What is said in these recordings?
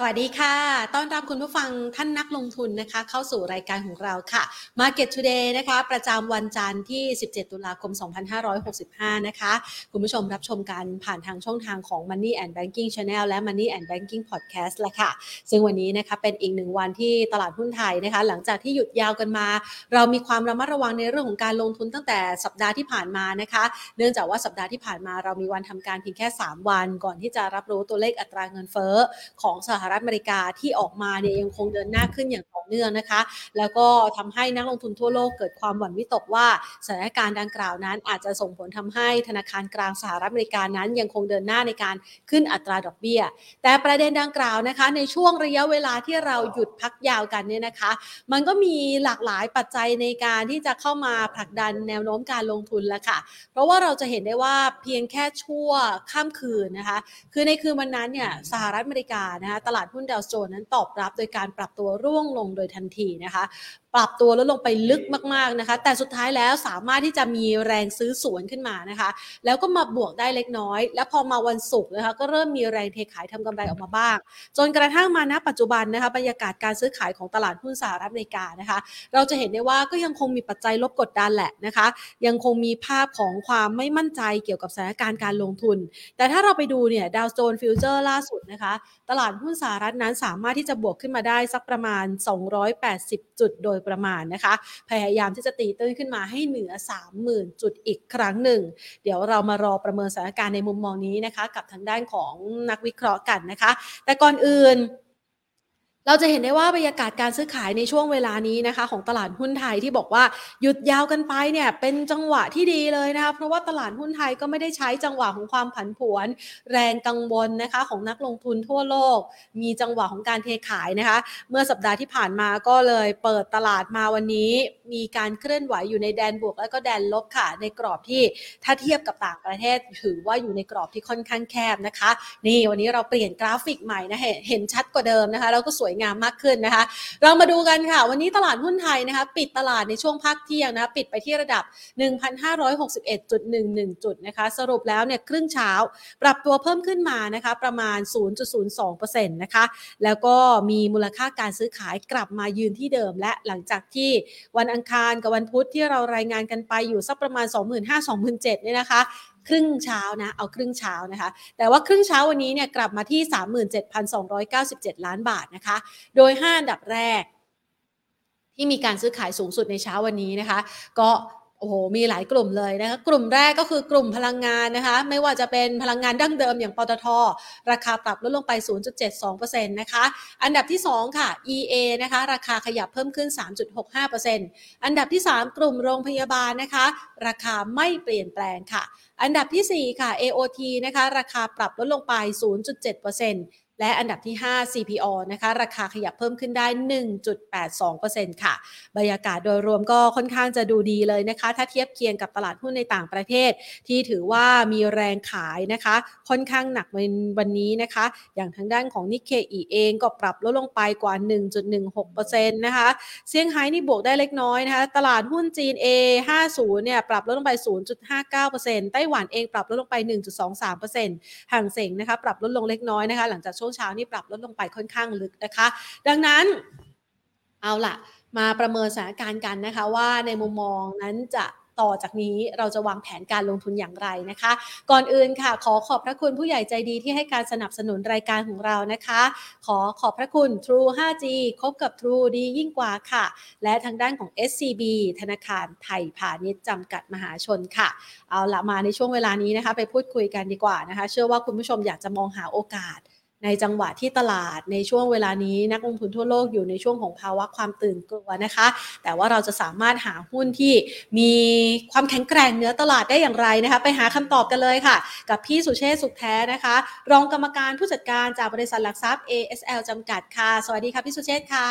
สวัสดีค่ะ ต้อนรับคุณผู้ฟังท่านนักลงทุนนะคะ เข้าสู่รายการของเราค่ะ Market Today นะคะ ประจำวันจันทร์ที่ 17 ตุลาคม 2565 นะคะ คุณผู้ชมรับชมกันผ่านทางช่องทางของ Money and Banking Channel และ Money and Banking Podcast ละค่ะ ซึ่งวันนี้นะคะเป็นอีกหนึ่งวันที่ตลาดหุ้นไทยนะคะ หลังจากที่หยุดยาวกันมา เรามีความระมัดระวังในเรื่องของการลงทุนตั้งแต่สัปดาห์ที่ผ่านมานะคะ เนื่องจากว่าสัปดาห์ที่ผ่านมาเรามีวันทำการเพียงแค่ 3 วัน ก่อนที่จะรับรู้ตัวเลขอัตราเงินเฟ้อของสหรัฐอเมริกาที่ออกมาเนี่ยยังคงเดินหน้าขึ้นอย่างต่อเนื่องนะคะ แล้วก็ทำให้นักลงทุนทั่วโลกเกิดความหวั่นวิตกว่าสถานการณ์ดังกล่าวนั้น อาจจะส่งผลทำให้ธนาคารกลางสหรัฐอเมริกานั้น ยังคงเดินหน้าในการขึ้นอัตราดอกเบี้ย แต่ประเด็นดังกล่าวนะคะ ในช่วงระยะเวลาที่เราหยุดพักยาวกันเนี่ยนะคะ มันก็มีหลากหลายปัจจัยในการที่จะเข้ามาผลักดันแนวโน้มการลงทุนแล้วค่ะ เพราะว่าเราจะเห็นได้ว่าเพียงแค่ชั่วข้ามคืนนะคะ คือในคืนวันนั้นเนี่ยสหรัฐอเมริกานะคะตลาดลาดหุ้นดาวโจนส์นั้นตอบรับโดยการปรับตัวร่วงลงโดยทันทีนะคะปรับตัวลดลงไปลึกมากๆนะคะ แต่สุดท้ายแล้วสามารถที่จะมีแรงซื้อสวนขึ้นมานะคะ แล้วก็มาบวกได้เล็กน้อย แล้วพอมาวันศุกร์นะคะ ก็เริ่มมีแรงเทขายทำกำไรออกมาบ้าง จนกระทั่งมาณปัจจุบันนะคะบรรยากาศการซื้อขายของตลาดหุ้นสหรัฐอเมริกานะคะ เราจะเห็นได้ว่าก็ยังคงมีปัจจัยลบกดดันแหละนะคะ ยังคงมีภาพของความไม่มั่นใจเกี่ยวกับสถานการณ์การลงทุน แต่ถ้าเราไปดูเนี่ยดาวโจนส์ฟิวเจอร์ล่าสุดนะคะ ตลาดหุ้นสหรัฐนั้นสามารถที่จะบวกขึ้นมาได้สักประมาณ 280 จุดโดยประมาณนะคะ พยายามที่จะตีตื้นขึ้นมาให้เหนือ 30,000 จุดอีกครั้งหนึ่ง เดี๋ยวเรามารอประเมินสถานการณ์ในมุมมองนี้นะคะ กับทางด้านของนักวิเคราะห์กันนะคะ แต่ก่อนอื่น เราจะเห็นได้ว่าบรรยากาศการซื้อขายในช่วงเวลานี้นะคะ ของตลาดหุ้นไทยที่บอกว่าหยุดยาวกันไปเนี่ยเป็นจังหวะที่ดีเลยนะคะเพราะว่าตลาดหุ้นไทยก็ไม่ได้ใช้จังหวะของความผันผวน แรงกังวลนะคะของนักลงทุนทั่วโลก มีจังหวะของการเทขายนะคะ เมื่อสัปดาห์ที่ผ่านมาก็เลยเปิดตลาดมาวันนี้ มีการเคลื่อนไหวอยู่ในแดนบวก และก็แดนลบค่ะ ในกรอบที่ถ้าเทียบกับต่างประเทศ ถือว่าอยู่ในกรอบที่ค่อนข้างแคบนะคะ นี่วันนี้เราเปลี่ยนกราฟิกใหม่นะเห็นเห็นชัดกว่าเดิมนะคะแล้วก็สวยงามมากขึ้นนะคะ เรามาดูกันค่ะ วันนี้ตลาดหุ้นไทยนะคะ ปิดตลาดในช่วงพักเที่ยงนะะปิดไปที่ระดับ 1,561.11 จุดนะคะ สรุปแล้วเนี่ยครึ่งเช้า ปรับตัวเพิ่มขึ้นมานะคะ ประมาณ 0.02%นะคะ แล้วก็มีมูลค่าการซื้อขายกลับมายืนที่เดิม และหลังจากที่วันอังคารกับวันพุธที่เรารายงานกันไปอยู่สักประมาณ 25,000-27,000เนี่ยนะคะ ครึ่งเช้านะ เอาครึ่งเช้านะคะ แต่ว่าครึ่งเช้าวันนี้เนี่ยกลับมาที่ 37,297 ล้านบาทนะคะ โดย 5 อันดับแรกที่มีการซื้อขายสูงสุดในเช้าวันนี้นะคะ ก็ โอ้โห มีหลายกลุ่มเลยนะคะ กลุ่มแรกก็คือกลุ่มพลังงานนะคะ ไม่ว่าจะเป็นพลังงานดั้งเดิมอย่างปตท ราคาปรับลดลงไป 0.72%นะคะ อันดับที่ 2 ค่ะ EA นะคะ ราคาขยับเพิ่มขึ้น 3.65%อันดับที่ 3 กลุ่มโรงพยาบาลนะคะ ราคาไม่เปลี่ยนแปลงค่ะ อันดับที่ 4 ค่ะ AOT นะคะ ราคาปรับลดลงไป 0.7% และอันดับที่ 5 CPO นะคะราคาขยับเพิ่มขึ้นได้ 1.82%ค่ะ บรรยากาศโดยรวมก็ค่อนข้างจะดูดีเลยนะคะ ถ้าเทียบเคียงกับตลาดหุ้นในต่างประเทศ ที่ถือว่ามีแรงขายนะคะ ค่อนข้างหนักในวันนี้นะคะ อย่างทางด้านของนิเคอีเองก็ปรับลดลงไปกว่า 1.16%นะคะเซี่ยงไฮ้นี่บวกได้เล็กน้อยนะคะ ตลาดหุ้นจีน A 50 เนี่ยปรับลดลงไป 0.59%ไต้หวันเองปรับลดลงไป 1.23%ห่างเสงนะคะปรับลดลงเล็กน้อยนะคะ หลังจากช่วงเช้านี่ปรับลดลงไปค่อนข้างลึกนะคะ ดังนั้นเอาล่ะ มาประเมินสถานการณ์กันนะคะ ว่าในมุมมองนั้นจะต่อจากนี้เราจะวางแผนการลงทุนอย่างไรนะคะ ก่อนอื่นค่ะ ขอขอบพระคุณผู้ใหญ่ใจดีที่ให้การสนับสนุนรายการของเรานะคะ ขอขอบพระคุณ True 5G คบกับ True ดียิ่งกว่าค่ะ และทางด้านของ SCB ธนาคารไทยพาณิชย์จำกัดมหาชนค่ะ เอาละมาในช่วงเวลานี้นะคะ ไปพูดคุยกันดีกว่านะคะ เชื่อว่าคุณผู้ชมอยากจะมองหาโอกาส ในจังหวะที่ตลาดในช่วงเวลานี้นักลงทุนทั่วโลกอยู่ในช่วงของภาวะความตื่นกลัวนะคะ แต่ว่าเราจะสามารถหาหุ้นที่มีความแข็งแกร่งเหนือตลาดได้อย่างไรนะคะ ไปหาคำตอบกันเลยค่ะ กับพี่สุเชษสุขแท้นะคะ รองกรรมการผู้จัดการจากบริษัทหลักทรัพย์ ASL จำกัดค่ะ สวัสดีค่ะพี่สุเชษค่ะ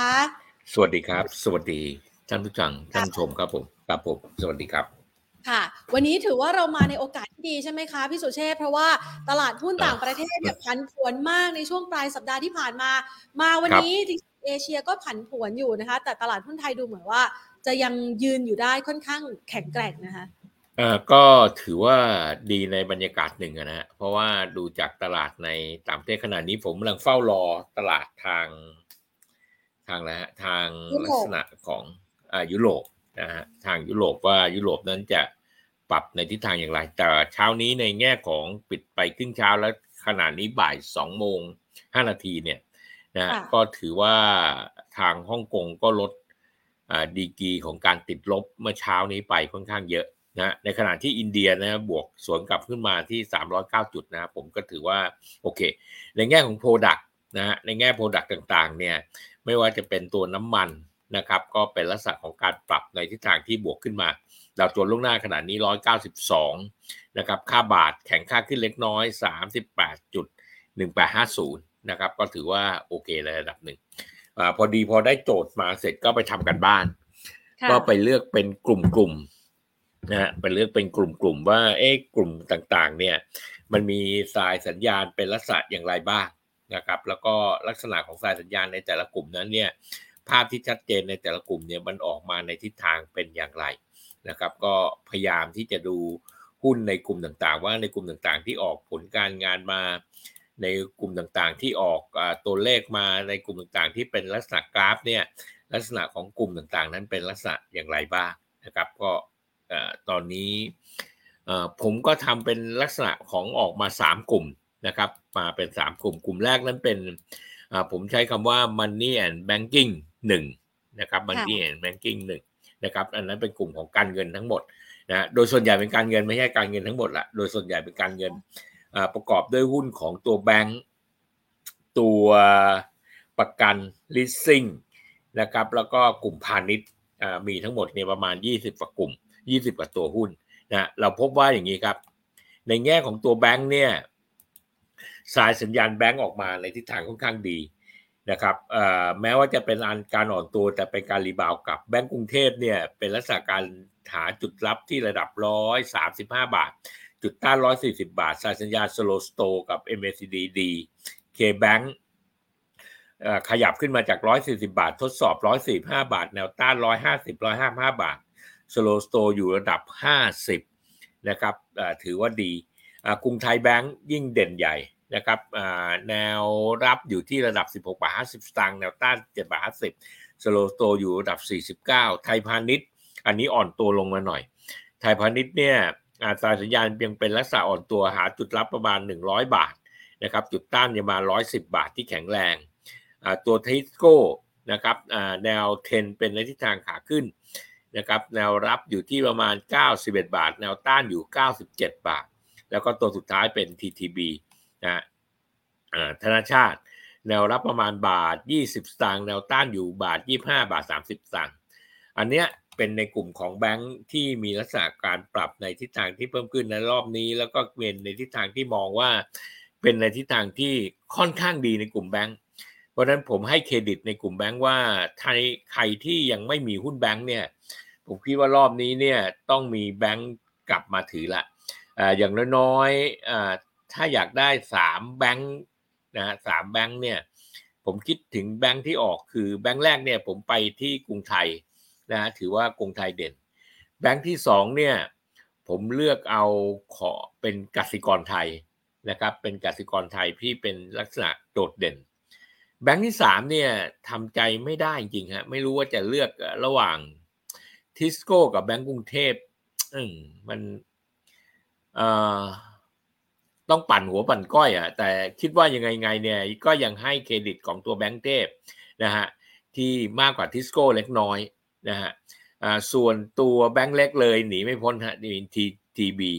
สวัสดีครับ สวัสดีท่านผู้ฟังท่านชมครับผมครับผมสวัสดีครับ ค่ะ วันนี้ถือว่าเรามาในโอกาสที่ดีใช่ไหมคะพี่สุเชษฐ์เพราะว่าตลาดหุ้นต่างประเทศเนี่ยผันผวนมากในช่วงปลายสัปดาห์ที่ผ่านมา มาวันนี้จริงๆเอเชียก็ผันผวนอยู่นะคะ แต่ตลาดหุ้นไทยดูเหมือนว่า จะยังยืนอยู่ได้ค่อนข้างแข็งแกร่งนะคะเอ่อก็ถือว่าดีในบรรยากาศหนึ่งนะฮะเพราะว่าดูจากตลาดในต่างประเทศขนาดนี้ผมกำลังเฝ้ารอตลาดทาง ทางแล้วทางลักษณะของอ่ายุโรปนะฮะทางยุโรปว่ายุโรปนั้นจะ ปรับในทิศทางอย่างไร แต่เช้านี้ในแง่ของปิดไปครึ่งเช้าแล้วขนาดนี้บ่ายสองโมงห้านาทีเนี่ยนะก็ถือว่าทางฮ่องกงก็ลดดีกีของการติดลบเมื่อเช้านี้ไปค่อนข้างเยอะนะในขณะที่อินเดียนะบวกสวนกลับขึ้นมาที่ 309 จุดนะผมก็ถือว่าโอเค ในแง่ของ Product นะในแง่ Product ต่างๆเนี่ยไม่ว่าจะเป็นตัวน้ำมันนะครับก็เป็นลักษณะของการปรับในทิศทางที่บวกขึ้นมา ดาวโจนส์ล่วงหน้าขนาดนี้ 192 นะครับ ค่าบาทแข็งค่าขึ้นเล็กน้อย 38.1850 นะครับ ก็ถือว่าโอเคในระดับหนึ่งอพอดีพอได้โจทย์มาเสร็จก็ไปทำกันบ้าน ก็ไปเลือกเป็นกลุ่มๆนะฮะไปเลือกเป็นกลุ่มๆว่าเอ๊ะกลุ่มต่างๆ เนี่ย มันมีสายสัญญาณเป็นลักษณะอย่างไรบ้างนะครับ แล้วก็ลักษณะของสายสัญญาณในแต่ละกลุ่มนั้นเนี่ย ภาพที่ชัดเจนในแต่ละกลุ่มเนี่ยมันออกมาในทิศทางเป็นอย่างไร นะครับ ก็พยายามที่จะดูหุ้นในกลุ่มต่างๆ ว่าในกลุ่มต่างๆ ที่ออกผลการงานมา ในกลุ่มต่างๆ ที่ออกตัวเลขมาในกลุ่มต่างๆ ที่เป็นลักษณะกราฟเนี่ยลักษณะของกลุ่มต่างๆ นั้นเป็นลักษณะอย่างไรบ้างนะครับ ก็ตอนนี้ผมก็ทำเป็นลักษณะของออกมา 3 กลุ่มนะครับมาเป็น 3 กลุ่ม กลุ่มแรกนั้นเป็นผมใช้คำว่า money and banking 1นะครับ money and banking 1 นะครับอันนั้นเป็นกลุ่มของการเงินทั้งหมดนะโดยส่วนใหญ่เป็นการเงินไม่ใช่การเงินทั้งหมดละโดยส่วนใหญ่เป็นการเงินประกอบด้วยหุ้นของตัวแบงก์ตัวประกัน leasing นะครับแล้วก็กลุ่มพาณิชย์มีทั้งหมดเนี่ยประมาณ 20กว่ากลุ่ม 20 กว่าตัวหุ้นนะเราพบว่าอย่างนี้ครับ ในแง่ของตัวแบงก์เนี่ยสายสัญญาณแบงก์ออกมาในทิศทางค่อนข้างดี นะครับแม้ว่าจะเป็นการอ่อนตัวแต่เป็นการรีบาวกับแบงก์กรุงเทพเนี่ยเป็นลักษณะการหาจุดรับที่ระดับร้อยสามสิบห้าบาท จุดต้านร้อยสี่สิบาทสายสัญญาณ slow sto กับ MACD ดีเคแบงก์ขยับขึ้นมาจาก 140 บาท ทดสอบ 145 บาท แนวต้าน 150 155 บาท slow sto อยู่ระดับ 50 นะครับถือว่าดีกรุงไทยแบงก์ยิ่งเด่นใหญ่ นะครับแนวรับอยู่ที่ระดับ 16บาท50 สตางค์แนวต้าน7บาท50 slow sto อยู่ระดับ 49 ไทยพาณิชย์ อันนี้อ่อนตัวลงมาหน่อย ไทยพาณิชย์เนี่ยอาตราสัญญาณเพียงเป็นลักษณะอ่อนตัวหาจุดรับประมาณ 100 บาทนะครับจุดต้านประมาณ110 บาทที่แข็งแรงตัวทิสโก้นะครับแนวเทนเป็นในทิศทางขาขึ้นนะครับแนวรับอยู่ที่ประมาณ 91 บาท แนวต้านอยู่ 97 บาท แล้วก็ตัวสุดท้ายเป็น TTB นะธนาชาติ แนวรับประมาณบาท 20 สตางค์แนวต้านอยู่บาท 25 บาท 30 สตางค์อันเนี้ยเป็นในกลุ่มของแบงค์ที่มีลักษณะการปรับในทิศทางที่เพิ่มขึ้นในรอบนี้ แล้วก็เป็นในทิศทางที่มองว่า เป็นในทิศทางที่ค่อนข้างดีในกลุ่มแบงค์เพราะฉะนั้นผมให้เครดิตในกลุ่มแบงค์ว่าใครใครที่ยังไม่มีหุ้นแบงค์เนี่ยผมคิดว่ารอบนี้เนี่ยต้องมีแบงค์กลับมาถือละอย่างน้อยๆ ถ้าอยากได้สามแบงค์นะสามแบงค์เนี่ย ผมคิดถึงแบงค์ที่ออกคือแบงค์แรกเนี่ยผมไปที่กรุงไทยนะถือว่ากรุงไทยเด่น แบงค์ที่สองเนี่ยผมเลือกเอาขอเป็นกสิกรไทยนะครับ เป็นกสิกรไทยที่เป็นลักษณะโดดเด่น แบงค์ที่สามเนี่ยทำใจไม่ได้จริงฮะไม่รู้ว่าจะเลือกระหว่างทิสโก้กับแบงก์กรุงเทพอืมมันเอ่อ ต้องปั่นหัวปั่นก้อยอะแต่คิดว่ายังไงไงเนี่ยก็ยังให้เครดิตของตัวแบงก์กรุงเทพนะฮะที่มากกว่าทิสโก้เล็กน้อยนะฮะส่วนตัวแบงก์เล็กเลยหนีไม่พ้นฮะนี่ TTB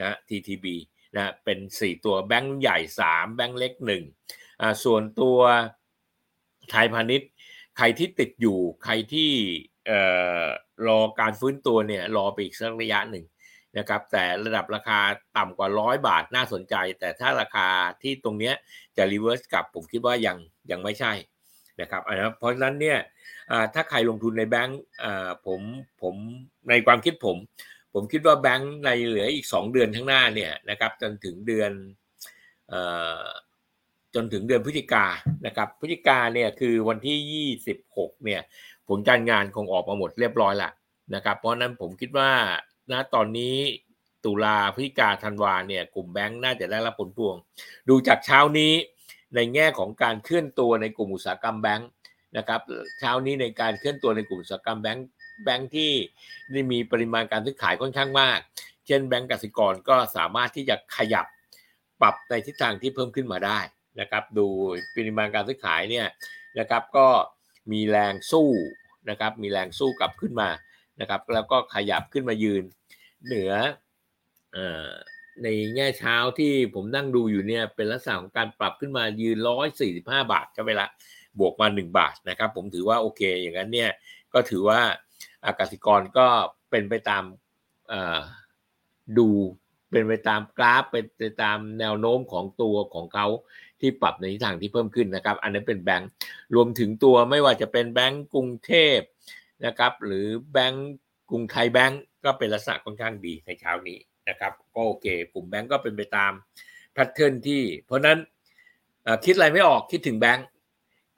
นะ TTB นะเป็นสี่ตัวแบงก์ใหญ่สามแบงก์เล็กหนึ่งอ่าส่วนตัวไทยพาณิชย์ ใครที่ติดอยู่ใครที่เอ่อรอการฟื้นตัวเนี่ยรอไปอีกสักระยะหนึ่ง นะครับแต่ระดับราคาต่ำกว่าร้อยบาทน่าสนใจ แต่ถ้าราคาที่ตรงเนี้ยจะรีเวิร์สกลับผมคิดว่ายังยังไม่ใช่นะครับเพราะฉะนั้นเนี่ยถ้าใครลงทุนในแบงก์ผมผมในความคิดผม ผมคิดว่าแบงก์ในเหลืออีก 2 เดือนข้างหน้าเนี่ยนะครับจนถึงเดือนจนถึงเดือนพฤศจิกานะครับพฤศจิกาเนี่ยคือวันที่ 26เนี่ยผลการงานคงออกมาหมดเรียบร้อยละนะครับเพราะนั้นผมคิดว่า นะตอนนี้ตุลาพฤศจิกาธันวาเนี่ยกลุ่มแบงค์น่าจะได้รับผลพวง ดูจากเช้านี้ในแง่ของการเคลื่อนตัวในกลุ่มอุตสาหกรรมแบงค์นะครับเช้านี้ในการเคลื่อนตัวในกลุ่มอุตสาหกรรมแบงค์แบงค์ที่ได้มีปริมาณการซื้อขายค่อนข้างมาก เช่นแบงก์กสิกรก็สามารถที่จะขยับปรับในทิศทางที่เพิ่มขึ้นมาได้นะครับดูปริมาณการซื้อขายเนี่ยนะครับก็มีแรงสู้นะครับมีแรงสู้กลับขึ้นมานะครับแล้วก็ขยับขึ้นมายืน เหนือในแง่เช้าที่ผมนั่งดูอยู่เนี่ยเป็นลักษณะของการปรับขึ้นมายืนร้อยสี่สิบห้าบาทใช่ไหมละ บวกมาหนึ่งบาทนะครับ ผมถือว่าโอเค อย่างนั้นเนี่ยก็ถือว่าอากาศิกรก็เป็นไปตามดูเป็นไปตามกราฟเป็นไปตามแนวโน้มของตัวของเขาที่ปรับในทิศทางที่เพิ่มขึ้นนะครับ อันนั้นเป็นแบงก์รวมถึงตัวไม่ว่าจะเป็นแบงก์กรุงเทพนะครับ หรือแบงก์กรุงไทยแบงก์ ก็เป็นลักษณะค่อนข้างดีในเช้านี้นะครับก็โอเค กลุ่มแบงก์ก็เป็นไปตาม pattern ที่ เพราะนั้นคิดอะไรไม่ออกคิดถึงแบงก์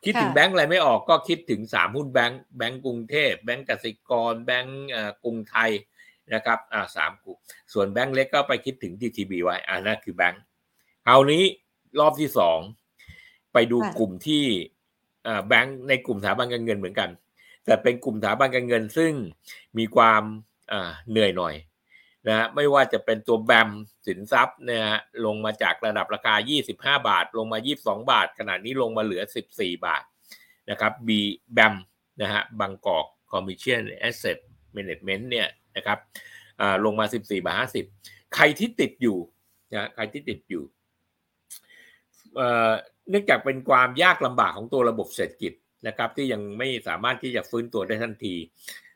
คิดถึงแบงก์อะไรไม่ออกก็คิดถึงสามหุ้นแบงก์แบงก์กรุงเทพแบงก์กสิกร แบงก์กรุงไทยนะครับอ่าสามกลุ่มส่วนแบงก์เล็กก็ไปคิดถึง DTB ไว้อ่านั่นคือแบงก์คราวนี้รอบที่สองไปดูกลุ่มที่อ่าแบงก์ในกลุ่มสถาบันการเงินเหมือนกัน แต่เป็นกลุ่มสถาบันการเงินซึ่งมีความอ่า เหนื่อยหน่อยนะไม่ว่าจะเป็นตัวแบมสินทรัพย์เนี่ยลงมาจากระดับราคา 25 บาท ลงมา 22 บาทขนาดนี้ลงมาเหลือ 14 บาทนะครับ B แบมนะฮะบางกอกคอมมิชชั่นแอสเซทแมネจเมนต์เนี่ยนะครับลงมา 14 บาท 50 ใครที่ติดอยู่นะใครที่ติดอยู่เนื่องจากเป็นความยากลำบากของตัวระบบเศรษฐกิจนะครับที่ยังไม่สามารถที่จะฟื้นตัวได้ทันที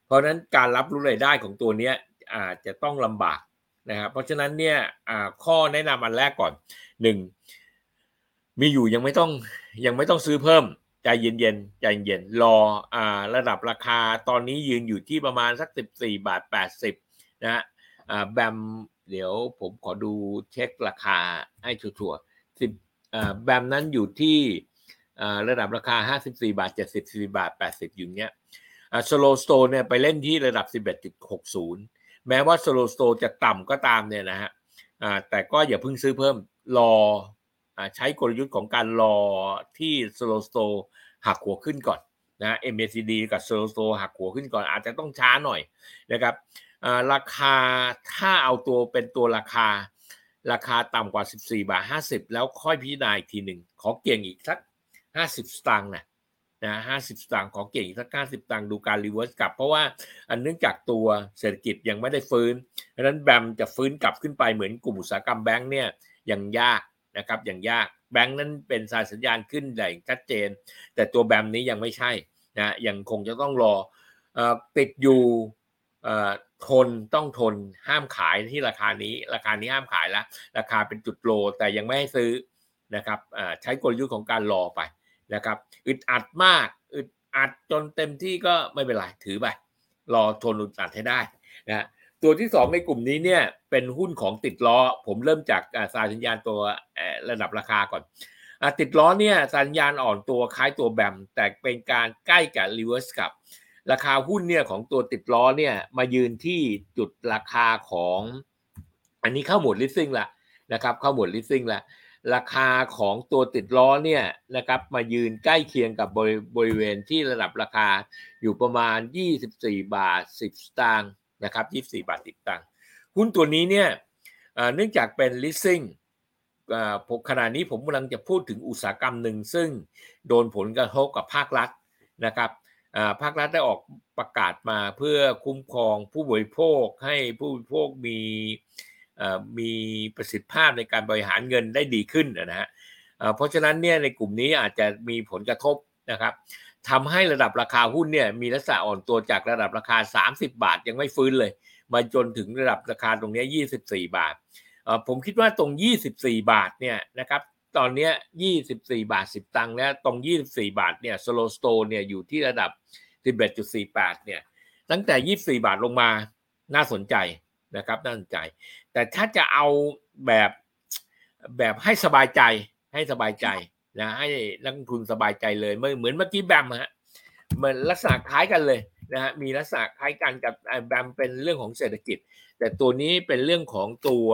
เพราะฉะนั้นการรับรู้รายได้ของตัวนี้อาจจะต้องลำบากนะครับเพราะฉะนั้นเนี่ยข้อแนะนำอันแรกก่อนหนึ่งมีอยู่ยังไม่ต้องยังไม่ต้องซื้อเพิ่มใจเย็นๆใจเย็นรออ่าระดับราคาตอนนี้ยืนอยู่ที่ประมาณสักสิบสี่บาทแปดสิบนะฮะอ่าแบมเดี๋ยวผมขอดูเช็คราคาให้ชัวร์สิบอ่าแบมนั้นอยู่ที่อ่าระดับราคาห้าสิบสี่บาทเจ็ดสิบสี่บาทแปดสิบอยู่เนี้ย สโลสโตเนี่ยไปเล่นที่ระดับสิบเอ็ดจุดหกศูนย์แม้ว่า slow sto จะต่ำก็ตามเนี่ยนะฮะอ่าแต่ก็อย่าเพิ่งซื้อเพิ่มรอใช้กลยุทธ์ของการรอที่ slow sto หักหัวขึ้นก่อนนะ MACD กับ slow sto หักหัวขึ้นก่อนอาจจะต้องช้าหน่อยนะครับราคาถ้าเอาตัวเป็นตัวราคาราคาต่ำกว่า 14 บาท 50 แล้วค่อยพิจารณาอีกทีหนึ่ง ขอเกี่ยงอีกสัก 50 สตางค์นะ นะ50สตางค์ขอเกี่ยงอีกสัก50สตางค์ดูการ reverse กลับ เพราะว่าอันเนื่องจากตัวเศรษฐกิจยังไม่ได้ฟื้นดังนั้นแบมจะฟื้นกลับขึ้นไปเหมือนกลุ่มอุตสาหกรรมแบงก์เนี่ยยังยากนะครับยังยากแบงก์นั้นเป็นสายสัญญาณขึ้นใหญ่ชัดเจน แต่ตัวแบมนี้ยังไม่ใช่นะยังคงจะต้องรอติดอยู่ทนต้องทนห้ามขายที่ราคานี้ ราคานี้ห้ามขายแล้ว ราคาเป็นจุดโลแต่ยังไม่ให้ซื้อนะครับใช้กลยุทธ์ของการรอไป นะครับอึดอัดมากอึดอัดจนเต็มที่ก็ไม่เป็นไรถือไปรอทนอึดอัดให้ได้นะตัวที่ 2 ในกลุ่มนี้เนี่ยเป็นหุ้นของติดล้อ ผมเริ่มจากสายสัญญาณตัวระดับราคาก่อนติดล้อเนี่ยสัญญาณอ่อนตัวคล้ายตัว BAM แต่เป็นการใกล้กับ reverse กลับ ราคาหุ้นเนี่ยของตัวติดล้อเนี่ยมายืนที่จุดราคาของ อันนี้เข้าหมวดลิสซิ่งละนะครับเข้าหมวดลิสซิ่งละ ราคาของตัวติดล้อเนี่ยนะครับมายืนใกล้เคียงกับบริบริเวณที่ระดับราคาอยู่ประมาณ 24 บาท 10 สตางค์นะครับ 24 บาท 10ตังค์หุ้นตัวนี้เนี่ยเนื่องจากเป็น leasing ผมขณะนี้ผมกำลังจะพูดถึงอุตสาหกรรมหนึ่ง ซึ่งโดนผลกระทบกับภาครัฐนะครับภาครัฐได้ออกประกาศมาเพื่อคุ้มครองผู้บริโภคให้ผู้บริโภคมี มีประสิทธิภาพในการบริหารเงินได้ดีขึ้นนะฮะเพราะฉะนั้นเนี่ยในกลุ่มนี้อาจจะมีผลกระทบนะครับทำให้ระดับราคาหุ้นเนี่ยมีลักษณะอ่อนตัวจากระดับราคา 30 บาทยังไม่ฟื้นเลย มาจนถึงระดับราคาตรงนี้ 24 บาท ผมคิดว่าตรง 24 บาทเนี่ยนะครับตอนนี้24 บาท 10 ตังค์แล้วตรง 24 บาทเนี่ยสโลสโตเนี่ยอยู่ที่ระดับ 11.48เนี่ยตั้งแต่ 24 บาทลงมาน่าสนใจนะครับน่าสนใจ แต่ถ้าจะเอาแบบแบบให้สบายใจให้สบายใจนะให้นักทุนสบายใจเลยเหมือนเมื่อกี้แบมฮะเหมือนลักษณะคล้ายกันเลยนะฮะมีลักษณะคล้ายกันกับแบมเป็นเรื่องของเศรษฐกิจ แต่ตัวนี้เป็นเรื่องของตัว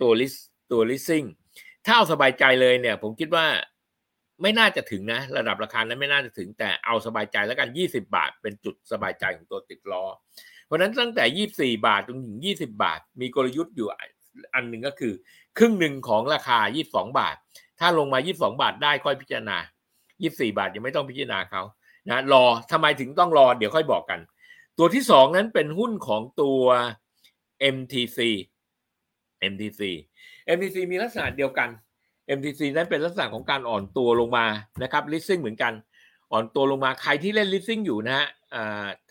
ตัวลิสตัวลิสซิ่งถ้าเอาสบายใจเลยเนี่ย ผมคิดว่าไม่น่าจะถึงนะ ระดับราคานั้นไม่น่าจะถึงแต่เอาสบายใจแล้วกัน 20 บาทเป็นจุดสบายใจของตัวติดล้อ ราะนั้นตั้งแต่ 24 บาทจนถึง 20 บาท มีกลยุทธ์อยู่อันหนึ่งก็คือ ครึ่งหนึ่งของราคา 22 บาท ถ้าลงมา 22 บาทได้ค่อยพิจารณา 24 บาทยังไม่ต้องพิจารณาเขานะรอทำไมถึงต้องรอเดี๋ยวค่อยบอกกัน ตัวที่ 2 นั้นเป็นหุ้นของตัว MTC MTC MTC มีลักษณะเดียวกัน MTC นั้นเป็นลักษณะของการอ่อนตัวลงมานะครับ listing เหมือนกัน อ่อนตัวลงมาใครที่เล่น listing อยู่นะฮะ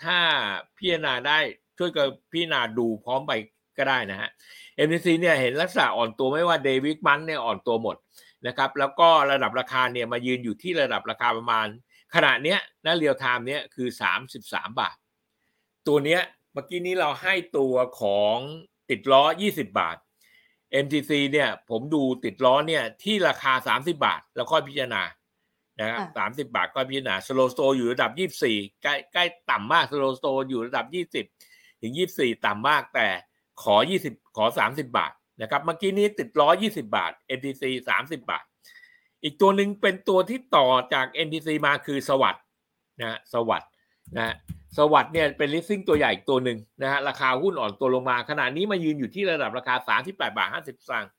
ถ้าพิจารณาได้ช่วยกับพิจารณาดูพร้อมไปก็ได้นะฮะ MTC เนี่ยเห็นลักษณะอ่อนตัวไม่ว่าเดวิดมันเนี่ยอ่อนตัวหมดนะครับแล้วก็ระดับราคาเนี่ยมายืนอยู่ที่ระดับราคาประมาณ ขณะเนี้ยนะเรียวไทม์เนี้ยคือ 33 บาท ตัวเนี้ยเมื่อกี้นี้เราให้ตัวของติดล้อ 20 บาท MTC เนี่ยผมดูติดล้อเนี่ยที่ราคา 30 บาท แล้วค่อยพิจารณา นะครับสามสิบาทก็พิจารณาสโลสโตอยู่ระดับยี่สี่ใกล้ใกล้ต่ำมากสโลสโตอยู่ระดับยี่สิบถึงยี่สี่ต่ำมากแต่ขอยี่สิบขอสามสิบาทนะครับเมื่อกี้นี้ติดล้อยี่สิบาท MTC สามสิบาท อีกตัวหนึ่งเป็นตัวที่ต่อจาก MTC มาคือสวัสดนะสวัสดนะสวัสด์เนี่ยเป็นลิสซิ่งตัวใหญ่อีกตัวหนึ่งนะฮะราคาหุ้นอ่อนตัวลงมาขณะนี้มายืนอยู่ที่ระดับราคา 38 บาท 50สตางค์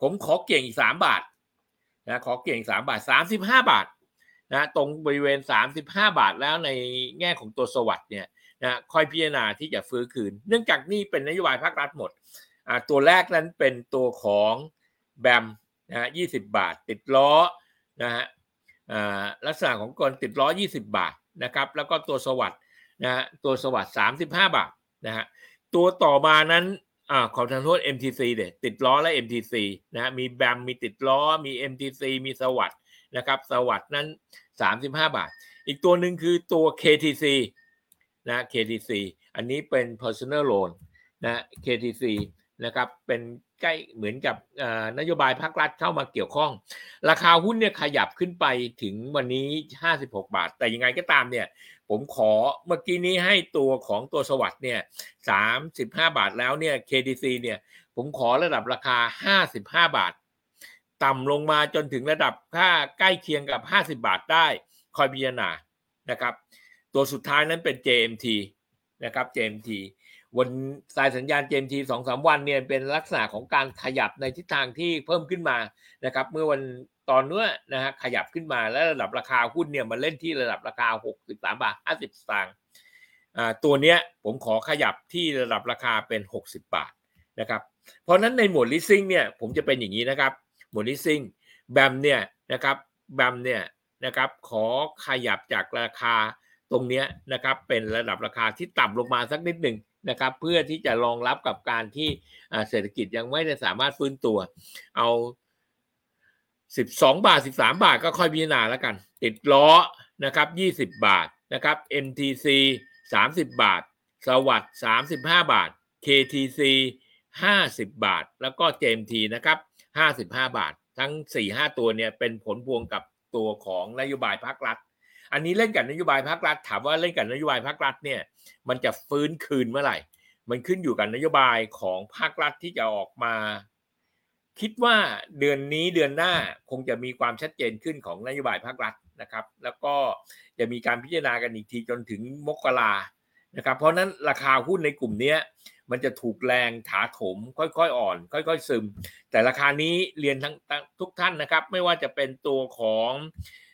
ผมขอเก่งอีก 3 บาทนะขอเก่งอีก 3 บาท 35 บาท นะตรงบริเวณ 35 บาทแล้วในแง่ของตัวสวัสด์เนี่ยนะคอยพิจารณาที่จะฟื้นคืน เนื่องจากนี่เป็นนโยบายภาครัฐหมด ตัวแรกนั้นเป็นตัวของแบมนะฮะ20บาท ติดล้อนะฮะลักษณะของกลติดล้อ 20 บาทนะครับ แล้วก็ตัวสวัสด์นะฮะตัวสวัสด์35 บาทนะฮะตัวต่อมานั้นอ่าขอทานโทษ MTC เด็ดติดล้อและ MTC นะฮะมีแบมมีติดล้อมี MTC มีสวัสด์นะครับ สวัสด์นั้น 35 บาท อีกตัวหนึ่งคือตัว KTC นะ KTC อันนี้เป็น personal loan นะ KTC นะครับเป็นใกล้เหมือนกับนโยบายภาครัฐเข้ามาเกี่ยวข้อง ราคาหุ้นเนี่ยขยับขึ้นไปถึงวันนี้ 56 บาท แต่ยังไงก็ตามเนี่ย ผมขอเมื่อกี้นี้ให้ตัวของตัวสวัสด์เนี่ย 35 บาทแล้วเนี่ย KDC เนี่ย ผมขอระดับราคา 55 บาท ต่ำลงมาจนถึงระดับค่าใกล้เคียงกับ 50 บาทได้คอยพิจารณานะครับ ตัวสุดท้ายนั้นเป็น JMT นะครับ JMT วันสายสัญญาณ JMT สองสามวันเนี่ยเป็นลักษณะของการขยับในทิศทางที่เพิ่มขึ้นมานะครับ เมื่อวันตอนนู้นนะฮะขยับขึ้นมาแล้วระดับราคาหุ้นเนี่ยมันเล่นที่ระดับราคา 63 บาท 50 สตางค์ตัวเนี้ยผมขอขยับที่ระดับราคาเป็น 60 บาทนะครับ เพราะนั้นในหมวดลิสซิ่งเนี่ยผมจะเป็นอย่างนี้นะครับ หมดลิสซิ่งแบมเนี่ยนะครับแบมเนี่ยนะครับขอขยับจากราคาตรงนี้นะครับเป็นระดับราคาที่ต่ำลงมาสักนิดหนึ่งนะครับเพื่อที่จะรองรับกับการที่เศรษฐกิจยังไม่ได้สามารถฟื้นตัว เอาสิบสองบาทสิบสามบาทก็ค่อยพิจารณาแล้วกัน ติดล้อนะครับยี่สิบบาทนะครับ MTC สามสิบบาท สวัสด์สามสิบห้าบาท KTC ห้าสิบบาท แล้วก็ JMT นะครับ ห้าสิบห้าบาท ทั้งสี่ห้าตัวเนี่ยเป็นผลพวงกับตัวของนโยบายภาครัฐ อันนี้เล่นกับนโยบายภาครัฐ ถามว่าเล่นกับนโยบายภาครัฐเนี่ย มันจะฟื้นคืนเมื่อไหร่ มันขึ้นอยู่กับนโยบายของภาครัฐที่จะออกมา คิดว่าเดือนนี้เดือนหน้าคงจะมีความชัดเจนขึ้นของนโยบายภาครัฐนะครับ แล้วก็จะมีการพิจารณากันอีกทีจนถึงมกรานะครับ เพราะนั้นราคาหุ้นในกลุ่มนี้ มันจะถูกแรงถาโถมค่อยๆอ่อน ค่อย ๆ ซึม แต่ราคานี้เรียนทั้งทุกท่านนะครับ ไม่ว่าจะเป็นตัวของ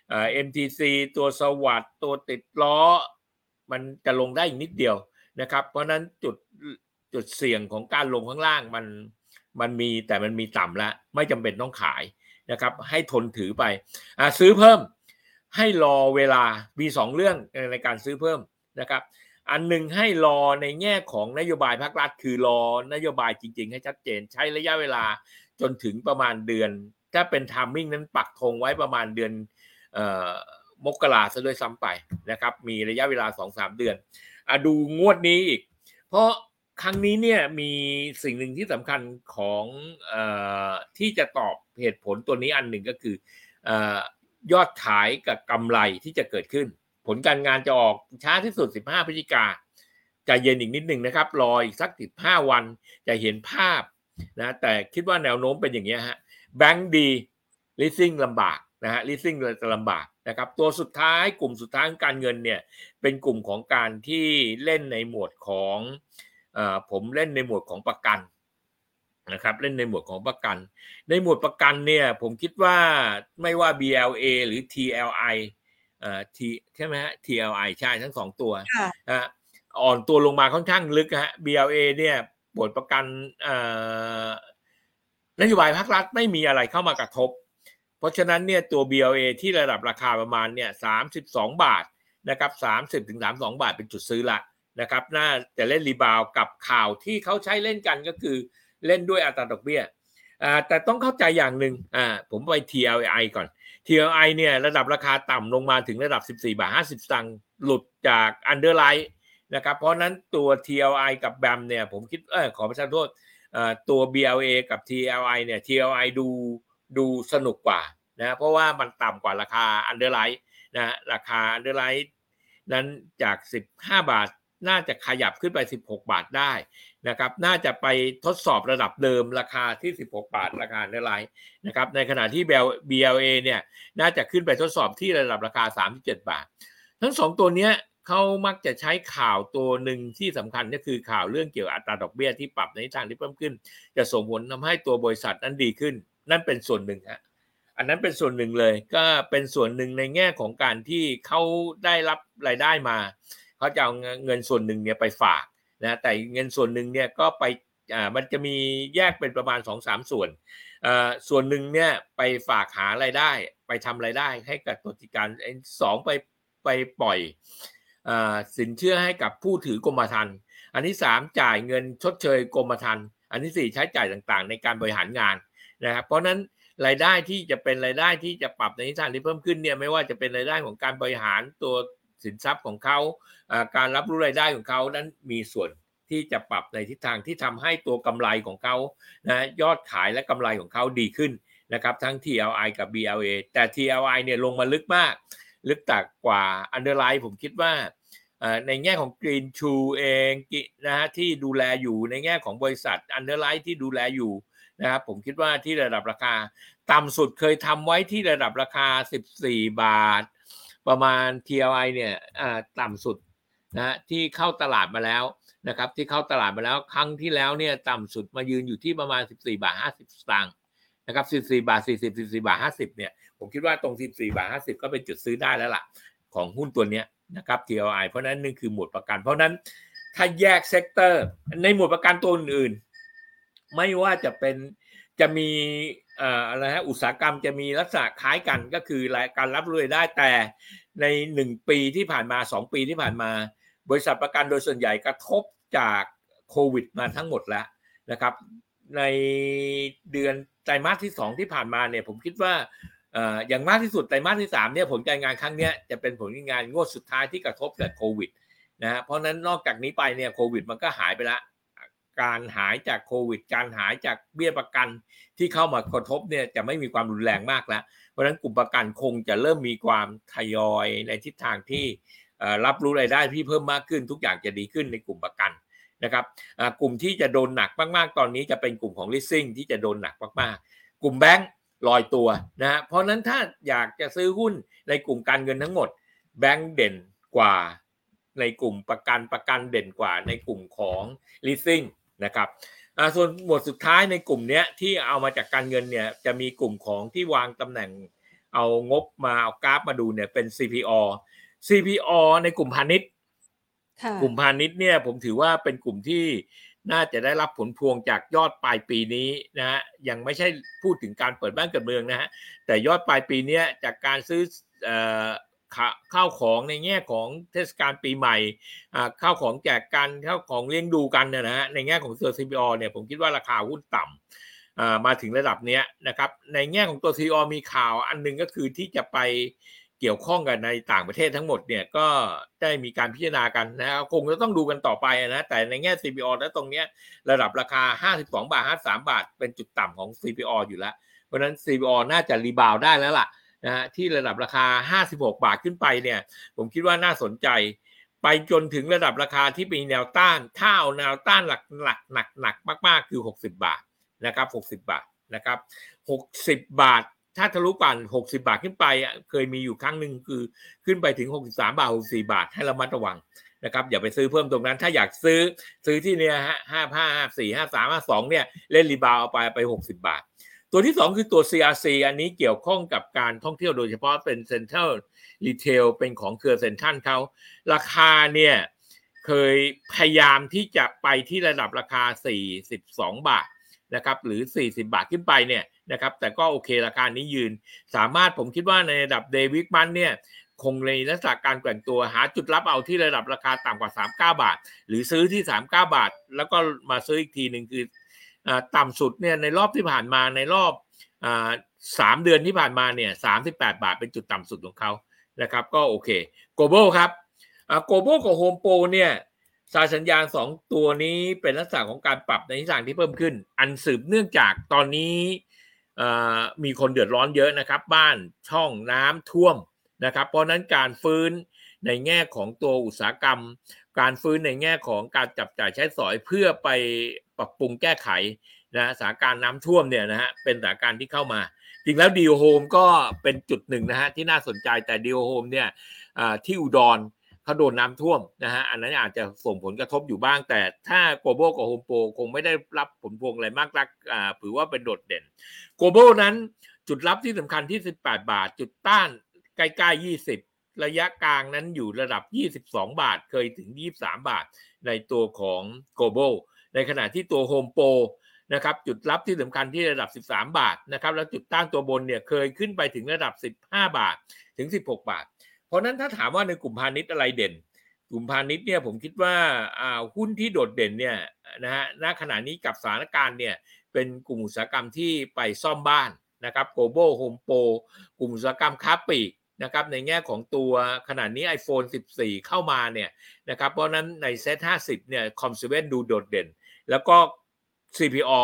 เอ็มทีซีตัวสวัสด์ตัวติดล้อ มันจะลงได้อีกนิดเดียวนะครับ เพราะนั้นจุดจุดเสี่ยงของการลงข้างล่างมันมันมีแต่มันมีต่ำแล้วไม่จำเป็นต้องขายนะครับ ให้ทนถือไปอซื้อเพิ่มให้รอเวลามีสองเรื่องในการซื้อเพิ่มนะครับ อันหนึ่งให้รอในแง่ของนโยบายภาครัฐ คือรอนโยบายจริง ๆ ให้ชัดเจน ใช้ระยะเวลาจนถึงประมาณเดือน ถ้าเป็นทามมิ่งนั้นปักธงไว้ประมาณเดือนมกราซะด้วยซ้ำไปนะครับ มีระยะเวลาสองสามเดือนอดูงวดนี้อีก เพราะครั้งนี้เนี่ยมีสิ่งหนึ่งที่สำคัญของอที่จะตอบเหตุผลตัวนี้อันหนึ่งก็คือยอดขายกับกำไรที่จะเกิดขึ้น ผลการงานจะออกช้าที่สุด 15 พฤศจิกาใจเย็นอีกนิดหนึ่งนะครับ รออีกสัก 15 วันจะเห็นภาพนะแต่คิดว่าแนวโน้มเป็นอย่างนี้ฮะแบงก์ดีลิสซิ่งลำบากนะฮะลิสซิ่งจะลำบากนะครับตัวสุดท้ายกลุ่มสุดท้ายการเงินเนี่ยเป็นกลุ่มของการที่เล่นในหมวดของอผมเล่นในหมวดของประกันนะครับเล่นในหมวดของประกัน ในหมวดประกันเนี่ยผมคิดว่าไม่ว่า BLA หรือ TLI เอ่อ T ใช่ไหมฮะ TLI ใช่ทั้งสองตัวอ่อนตัวลงมาค่อนข้างลึกฮะ BLA เนี่ยบทประกันนโยบายภาครัฐไม่มีอะไรเข้ามากระทบ เพราะฉะนั้นเนี่ยตัว BLA ที่ระดับราคาประมาณเนี่ยสามสิบสองบาทนะครับสามสิบถึงสามสองบาทเป็นจุดซื้อละนะครับ น่าจะเล่นรีบาวกับข่าวที่เขาใช้เล่นกันก็คือเล่นด้วยอัตราดอกเบี้ยอ่าแต่ต้องเข้าใจอย่างหนึ่งอ่าผมไป TLI ก่อน TLI เนี่ยระดับราคาต่ำลงมาถึงระดับ 14 บาท 50 สตางค์หลุดจาก underwrite นะครับ เพราะนั้นตัว TLI กับ BAM เนี่ยผมคิดเออขอประทานโทษตัว BLA กับ TLI เนี่ย TLI ดูดูสนุกกว่านะเพราะว่ามันต่ำกว่าราคา underwrite นะราคา underwrite นั้นจาก 15 บาท น่าจะขยับขึ้นไป 16 บาทได้นะครับน่าจะไปทดสอบระดับเดิมราคาที่ 16 บาทราคาเนื้อไลท์นะครับในขณะที่ BLA เนี่ยน่าจะขึ้นไปทดสอบที่ระดับราคา 37 บาท ทั้งสองตัวเนี้ยเขามักจะใช้ข่าวตัวหนึ่งที่สำคัญก็คือข่าวเรื่องเกี่ยวอัตราดอกเบี้ยที่ปรับในทางที่เพิ่มขึ้น จะส่งผลทาให้ตัวบริษัทนั้นดีขึ้น นั่นเป็นส่วนหนึ่งฮะอันนั้นเป็นส่วนหนึ่งเลยก็เป็นส่วนหนึ่งในแง่ของการที่เขาได้รับรายได้มา เขาจะเอาเงินส่วนหนึ่งเนี่ยไปฝากนะแต่เงินส่วนหนึ่งเนี่ยก็ไปอ่ามันจะมีแยกเป็นประมาณ2อสส่วนอ่าส่วนหนึ่งเนี่ยไปฝากหารายได้ ไปทำรายได้ให้กับตัวจิการสองไปไปปล่อยอ่าสินเชื่อให้กับผู้ถือกรมธรรม์อันที่สามจ่ายเงินชดเชยกรมธรรม์อันที่สี่ใช้จ่ายต่างๆ ในการบริหารงานนะครับเพราะนั้นรายได้ที่จะเป็นรายได้ที่จะปรับในทิศทางที่เพิ่มขึ้นเนี่ยไม่ว่าจะเป็นรายได้ของการบริหารตัว สินทรัพย์ของเขาการรับรู้รายได้ของเขานั้นมีส่วนที่จะปรับในทิศทางที่ทำให้ตัวกำไรของเขานะยอดขายและกำไรของเขาดีขึ้นนะครับทั้ง TLI กับ BLA แต่ TLI เนี่ยลงมาลึกมาก ลึกตักกว่า Underline ผมคิดว่าในแง่ของ Green True เองนะฮะที่ดูแลอยู่ในแง่ของบริษัท Underline ที่ดูแลอยู่นะครับผมคิดว่าที่ระดับราคา ต่ำสุดเคยทำไว้ที่ระดับราคา 14 บาท ประมาณ TLI เนี่ยต่ำสุดนะที่เข้าตลาดมาแล้วนะครับที่เข้าตลาดมาแล้วครั้งที่แล้วเนี่ยต่ำสุดมายืนอยู่ที่ประมาณ 14 บาท 50 สตางค์นะครับ 14 บาท 40 14 บาท 50 เนี่ยผมคิดว่าตรง 14 บาท 50 ก็เป็นจุดซื้อได้แล้วล่ะ ของหุ้นตัวเนี้ยนะครับ TLI เพราะนั้นนี่คือหมวดประกัน เพราะนั้นถ้าแยก sector ในหมวดประกันตัวอื่นๆ ไม่ว่าจะเป็นจะมี อะไรฮะอุตสาหกรรมจะมีลักษณะคล้ายกันก็คือการรับรู้ได้แต่ในหนึ่งปีที่ผ่านมาสองปีที่ผ่านมา บริษัทประกันโดยส่วนใหญ่กระทบจากโควิดมาทั้งหมดแล้วนะครับ ในเดือนไตรมาสที่ 2 ที่ผ่านมาเนี่ยผมคิดว่าอย่างมากที่สุดไตรมาสที่3เนี่ยผลการงานครั้งนี้จะเป็นผลงานงวดสุดท้ายที่กระทบจากโควิดนะฮะเพราะนั้นนอกจากนี้ไปเนี่ยโควิดมันก็หายไปละ การหายจากโควิด การหายจากเบี้ยประกันที่เข้ามากระทบเนี่ยจะไม่มีความรุนแรงมากแล้ว เพราะฉะนั้นกลุ่มประกันคงจะเริ่มมีความทยอยในทิศทางที่รับรู้รายได้ที่เพิ่มมากขึ้น ทุกอย่างจะดีขึ้นในกลุ่มประกันนะครับกลุ่มที่จะโดนหนักมากๆ ตอนนี้จะเป็นกลุ่มของ leasing ที่จะโดนหนักมากๆ กลุ่มแบงก์ลอยตัวนะฮะเพราะนั้นถ้าอยากจะซื้อหุ้นในกลุ่มการเงินทั้งหมด แบงก์เด่นกว่าในกลุ่มประกันประกันเด่นกว่าในกลุ่มของ leasing นะครับส่วนหมวดสุดท้ายในกลุ่มนี้ที่เอามาจากการเงินเนี่ยจะมีกลุ่มของที่วางตำแหน่งเอางบมาเอากราฟมาดูเนี่ยเป็น CPO CPO ในกลุ่มพาณิชย์กลุ่มพาณิชย์เนี่ยผมถือว่าเป็นกลุ่มที่น่าจะได้รับผลพวงจากยอดปลายปีนี้นะฮะยังไม่ใช่พูดถึงการเปิดบ้านเกิดเมืองนะฮะแต่ยอดปลายปีนี้จากการซื้อ ข้าวของในแง่ของเทศกาลปีใหม่ข้าวของแจกกันข้าวของเลี้ยงดูกันนะฮะในแง่ของตัว CPO เนี่ยผมคิดว่าราคาหุ้นต่ำมาถึงระดับนี้นะครับในแง่ของตัว CPO มีข่าวอันนึงก็คือที่จะไปเกี่ยวข้องกันในต่างประเทศทั้งหมดเนี่ยก็ได้มีการพิจารณากันนะคงจะต้องดูกันต่อไปนะแต่ในแง่ CPO แล้วตรงนี้ระดับราคา 52 บาท 53 บาท เป็นจุดต่ำของ CPO อยู่แล้ว เพราะนั้น CPO น่าจะรีบาวได้แล้วล่ะ นะฮะที่ระดับราคา 56 บาทขึ้นไปเนี่ย ผมคิดว่าน่าสนใจ ไปจนถึงระดับราคาที่มีแนวต้านถ้าเอาแนวต้านหลักหลักหนักหนักมากๆ คือ 60 บาทนะครับ 60 บาทนะครับ 60 บาทถ้าทะลุก่อน60 บาทขึ้นไป เคยมีอยู่ครั้งหนึ่งคือขึ้นไปถึง 63 บาท 64 บาท ให้ระมัดระวังนะครับ อย่าไปซื้อเพิ่มตรงนั้น ถ้าอยากซื้อซื้อที่เนี่ยฮะห้าห้าห้าสี่ห้าสามห้าสองเนี่ย เล่นรีบาวเอาไปไป 60 บาท ตัวที่ 2 คือตัว CRC อันนี้เกี่ยวข้องกับการท่องเที่ยวโดยเฉพาะเป็นเซ็นทรัลรีเทลเป็นของเครือเซ็นทรัลเขาราคาเนี่ยเคยพยายามที่จะไปที่ระดับราคา 42 บาทนะครับหรือ 40 บาทขึ้นไปเนี่ยนะครับแต่ก็โอเคราคานี้ยืน สามารถผมคิดว่าในระดับเดวิดมันเนี่ยคงในลักษณะการแกว่งตัวหาจุดรับเอาที่ระดับราคาต่ำกว่า 39 บาท หรือซื้อที่ 39 บาท แล้วก็มาซื้ออีกทีหนึ่งคือ ต่ำสุดเนี่ยในรอบที่ผ่านมาในรอบสามเดือนที่ผ่านมาเนี่ยสามสิบแปดบาทเป็นจุดต่ำสุดของเขานะครับ ก็โอเคโกลบอลครับโกลบอลกับโฮมโปรเนี่ยสายสัญญาณสองตัวนี้เป็นลักษณะของการปรับในทิศทางที่เพิ่มขึ้น อันสืบเนื่องจากตอนนี้มีคนเดือดร้อนเยอะนะครับ บ้านช่องน้ำท่วมนะครับ เพราะนั้นการฟื้น ในแง่ของตัวอุตสาหกรรม การฟื้นในแง่ของการจับจ่ายใช้สอยเพื่อไปปรับปรุงแก้ไขนะสถานการณ์น้ำท่วมเนี่ยนะฮะเป็นสถานการณ์ที่เข้ามาจริงแล้ว DoHome ก็เป็นจุดหนึ่งนะฮะที่น่าสนใจแต่ DoHome เนี่ยที่อุดรเขาโดนน้ำท่วมนะฮะอันนั้นอาจจะส่งผลกระทบอยู่บ้าง แต่ถ้า Global กับ HomePro คงไม่ได้รับผลพวงอะไรมากนักอ่าถือว่าเป็นโดดเด่นโกลบอลนั้นจุดรับที่สำคัญที่ 18 บาท จุดต้านใกล้ๆ 20 ระยะกลางนั้นอยู่ระดับ 22 บาท เคยถึง 23 บาท ในตัวของโกลบอลในขณะที่ตัวโฮมโปรนะครับจุดรับที่สำคัญที่ระดับ 13 บาทนะครับแล้วจุดต้านตัวบนเนี่ยเคยขึ้นไปถึงระดับ 15 บาทถึง 16 บาท เพราะนั้นถ้าถามว่าในกลุ่มพาณิชย์อะไรเด่น กลุ่มพาณิชย์เนี่ยผมคิดว่าหุ้นที่โดดเด่นเนี่ยนะฮะณขณะนี้กับสถานการณ์เนี่ยเป็นกลุ่มอุตสาหกรรมที่ไปซ่อมบ้านนะครับ Global HomePro กลุ่มอุตสาหกรรมค้าปลีก นะครับในแง่ของตัวขณะนี้ iPhone 14 เข้ามาเนี่ยนะครับเพราะนั้นใน SET50 เนี่ย COM7 ดูโดดเด่น แล้วก็ CPALL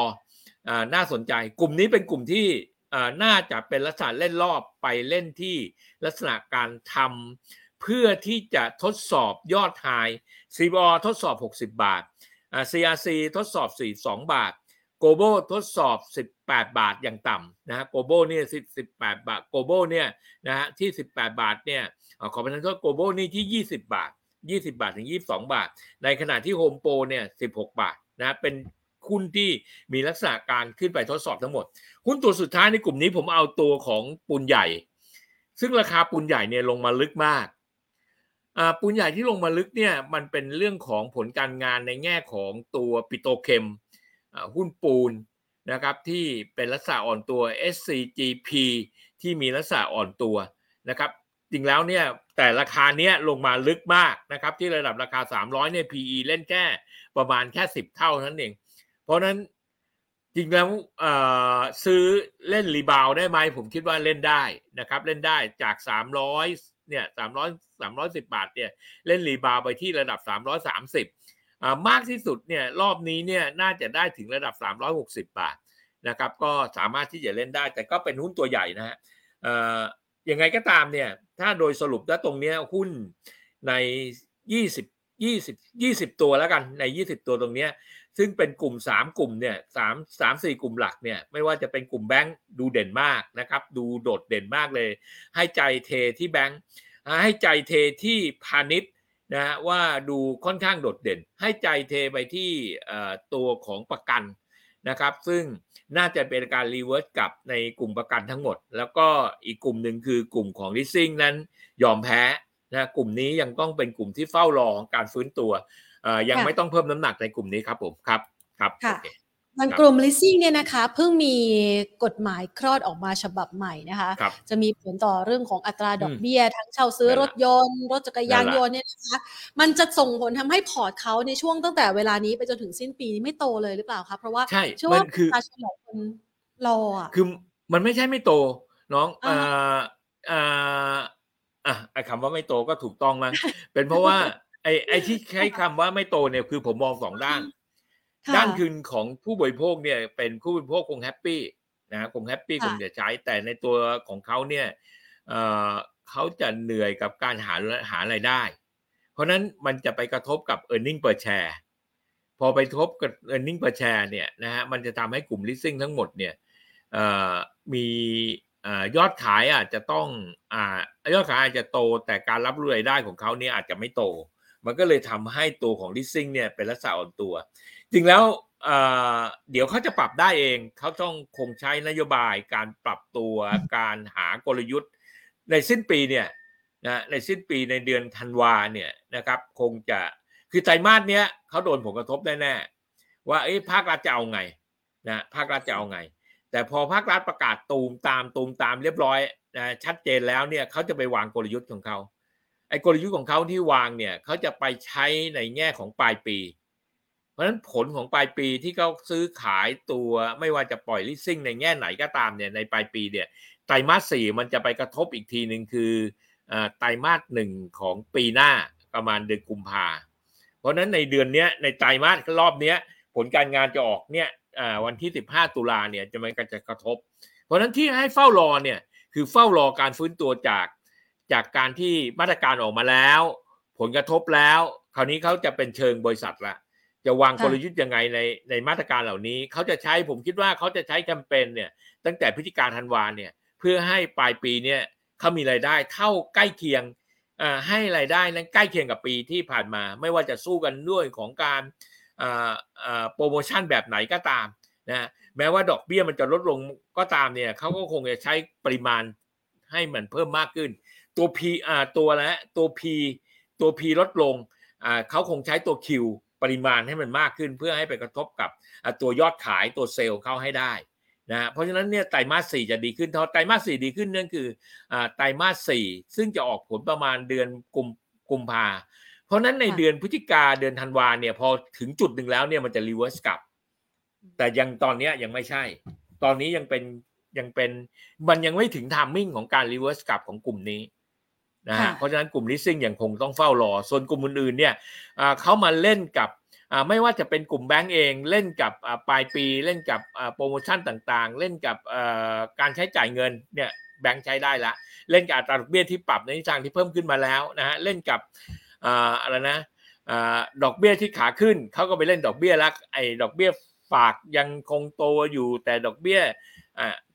น่าสนใจกลุ่มนี้เป็นกลุ่มที่น่าจะเป็นลักษณะเล่นรอบไปเล่นที่ลักษณะการทำเพื่อที่จะทดสอบยอดไฮ CPO ทดสอบ 60 บาท CRC ทดสอบ 42 บาท g l o b a l ทดสอบ 18 บาทอย่างต่ำนะฮะ g l o b a l เนี่ย18 บาท g l o b a l เนี่ยนะฮะที่ 18 บาทเนี่ยขอเป็นทษ g l o b a l นี่ที่ 20 บาท 20 บาทถึง 22 บาท ในขณะที่ Home Pro เนี่ย16 บาทนะเป็นหุ้นที่มีลักษณะการขึ้นไปทดสอบทั้งหมดหุ้นตัวสุดท้ายในกลุ่มนี้ผมเอาตัวของปูนใหญ่ ซึ่งราคาปูนใหญ่เนี่ยลงมาลึกมากปูนใหญ่ที่ลงมาลึกเนี่ยมันเป็นเรื่องของผลการงานในแง่ของตัวปิโตเคม หุ้นปูนนะครับที่เป็นลักษณะอ่อนตัว SCGP ที่มีลักษณะอ่อนตัวนะครับจริงแล้วเนี่ยแต่ราคาเนี้ยลงมาลึกมากนะครับที่ระดับราคา 300เนี่ย PE เล่นแค่ประมาณแค่ 10 เท่านั้นเอง เพราะนั้นจริงแล้วซื้อเล่นรีบาวได้ไหมผมคิดว่าเล่นได้นะครับเล่นได้จาก 300เนี่ย300 310 บาทเนี่ยเล่นรีบาวไปที่ระดับ 330 มากที่สุดเนี่ยรอบนี้เนี่ยน่าจะได้ถึงระดับ 360 บาทนะครับ ก็สามารถที่จะเล่นได้ แต่ก็เป็นหุ้นตัวใหญ่นะฮะยังไงก็ตามเนี่ย ถ้าโดยสรุปแล้วตรงนี้หุ้นใน 20 20 20 ตัวแล้วกันใน 20 ตัวตรงนี้ซึ่งเป็นกลุ่ม 3 กลุ่มเนี่ยสามสามสี่กลุ่มหลักเนี่ยไม่ว่าจะเป็นกลุ่มแบงก์ดูเด่นมากนะครับ ดูโดดเด่นมากเลย ให้ใจเทที่แบงก์ให้ใจเทที่พาณิชย์ นะว่าดูค่อนข้างโดดเด่น ให้ใจเทไปที่ตัวของประกันนะครับ ซึ่งน่าจะเป็นการ reverse กลับในกลุ่มประกันทั้งหมด แล้วก็อีกกลุ่มหนึ่งคือกลุ่มของลิสซิ่งนั้นยอมแพ้นะกลุ่มนี้ยังต้องเป็นกลุ่มที่เฝ้ารอการฟื้นตัวยังไม่ต้องเพิ่มน้ำหนักในกลุ่มนี้ครับผมครับครับค่ะมันกลุ่ม leasing เนี่ยนะคะเพิ่งมีกฎหมายคลอดออกมาฉบับใหม่นะคะคจะมีผลต่อเรื่องของอัตราดอกเบี้ย ทั้งเช่าซื้อรถยนต์ รถจักรยานยนต์เนี่ยนะคะ มันจะส่งผลทำให้พอร์ตเขาในช่วงตั้งแต่เวลานี้ไปจนถึงสิ้นปีนี้ไม่โตเลยหรือเปล่าคะเพราะว่าใช่เชื่อว่าประชาชนหลายคนรออะคือมันไม่ใช่ไม่โตน้องอ่าอ่าอะไอ้คำว่าไม่โตก็ถูกต้องมั้งเป็นเพราะว่าไอ้ไอ้ที่ใช้คำว่าไม่โตเนี่ยคือผมมองสองด้าน ด้านคือของผู้บริโภคเนี่ยเป็นผู้บริโภคคงแฮปปี้นะคงแฮปปี้คงจะใช้แต่ในตัวของเขาเนี่ยเอ่อเขาจะเหนื่อยกับการหาหาไรายได้ เพราะนั้นมันจะไปกระทบกับ e a r n i n g per share พอไปทบกับ e a r n i n g per share เนี่ยนะฮะมันจะทำให้กลุ่ม leasing ทั้งหมดเนี่ยมียอดขายอาจจะต้องอยอดขายอาจจะโตแต่การรับรู้รายได้ของเขาเนี่ยอาจจะไม่โต มันก็เลยทำให้ตัวของ leasing เนี่ยเป็นลักษณะอ่อนตัว จริงแล้วเดี๋ยวเขาจะปรับได้เอง เขาต้องคงใช้นโยบายการปรับตัวการหากลยุทธ์ ในสิ้นปีเนี่ยนะในสิ้นปีในเดือนธันวาเนี่ยนะครับคงจะคือไตรมาสเนี้ยเขาโดนผลกระทบแน่ๆว่าเอ้ภาครัฐจะเอาไงนะภาครัฐจะเอาไง แต่พอภาครัฐประกาศตูมตามตูมตามเรียบร้อยนะชัดเจนแล้วเนี่ยเขาจะไปวางกลยุทธ์ของเขา ไอ้กลยุทธ์ของเขาที่วางเนี่ยเขาจะไปใช้ในแง่ของปลายปี เพราะฉะนั้นผลของปลายปีที่เขาซื้อขายตัวไม่ว่าจะปล่อยลิสซิ่งในแง่ไหนก็ตามเนี่ยในปลายปีเนี่ยไตรมาสสี่มันจะไปกระทบอีกทีหนึ่งคือไตรมาสหนึ่งของปีหน้าประมาณเดือนกุมภาเพราะนั้นในเดือนนี้ในไตรมาสรอบนี้ผลการงานจะออกเนี่ยวันที่ 15 ตุลาเนี่ยจะมันก็จะกระทบ เพราะนั้นที่ให้เฝ้ารอเนี่ยคือเฝ้ารอการฟื้นตัวจาก จากการที่มาตรการออกมาแล้ว ผลกระทบแล้ว คราวนี้เขาจะเป็นเชิงบริษัทละจะวางกลยุทธ์ยังไงในในมาตรการเหล่านี้เขาจะใช้ผมคิดว่าเขาจะใช้แคมเปญเนี่ย ตั้งแต่พฤศจิกาธันวาเนี่ย เพื่อให้ปลายปีเนี่ยเขามีรายได้เท่าใกล้เคียงให้รายได้นั้นใกล้เคียงกับปีที่ผ่านมา ไม่ว่าจะสู้กันด้วยของการโปรโมชั่นแบบไหนก็ตามนะแม้ว่าดอกเบี้ยมันจะลดลงก็ตามเนี่ยเขาก็คงจะใช้ปริมาณให้มันเพิ่มมากขึ้น ตัว P อ่าตัวแล้วตัว P ตัว P ลดลงอ่าเขาคงใช้ตัว Q ปริมาณให้มันมากขึ้นเพื่อให้ไปกระทบกับตัวยอดขายตัวเซลล์เข้าให้ได้นะเพราะฉะนั้นเนี่ยไตรมาสสี่จะดีขึ้นพอไตรมาสสี่ดีขึ้นนั่นคือไตรมาสสี่ซึ่งจะออกผลประมาณเดือนกุมกุมภาเพราะนั้นในเดือนพฤศจิกาเดือนธันวาเนี่ยพอถึงจุดหนึ่งแล้วเนี่ยมันจะ reverse กลับ แต่ยังตอนนี้ยังไม่ใช่ ตอนนี้ยังเป็นยังเป็นมันยังไม่ถึง timing ของการ reverse กลับของกลุ่มนี้ นะฮะเพราะฉะนั้นกลุ่มลิสซิ่งยังคงต้องเฝ้ารอ ส่วนกลุ่มอื่นๆเนี่ยเขามาเล่นกับไม่ว่าจะเป็นกลุ่มแบงก์เองเล่นกับปลายปีเล่นกับโปรโมชั่นต่างๆ เล่นกับการใช้จ่ายเงินเนี่ยแบงก์ใช้ได้ละ เล่นกับอัตราดอกเบี้ยที่ปรับในทิศทางที่เพิ่มขึ้นมาแล้วนะฮะเล่นกับอะไรนะดอกเบี้ยที่ขาขึ้นเขาก็ไปเล่นดอกเบี้ยแล้วไอ้ดอกเบี้ยฝากยังคงโตอยู่แต่ดอกเบี้ย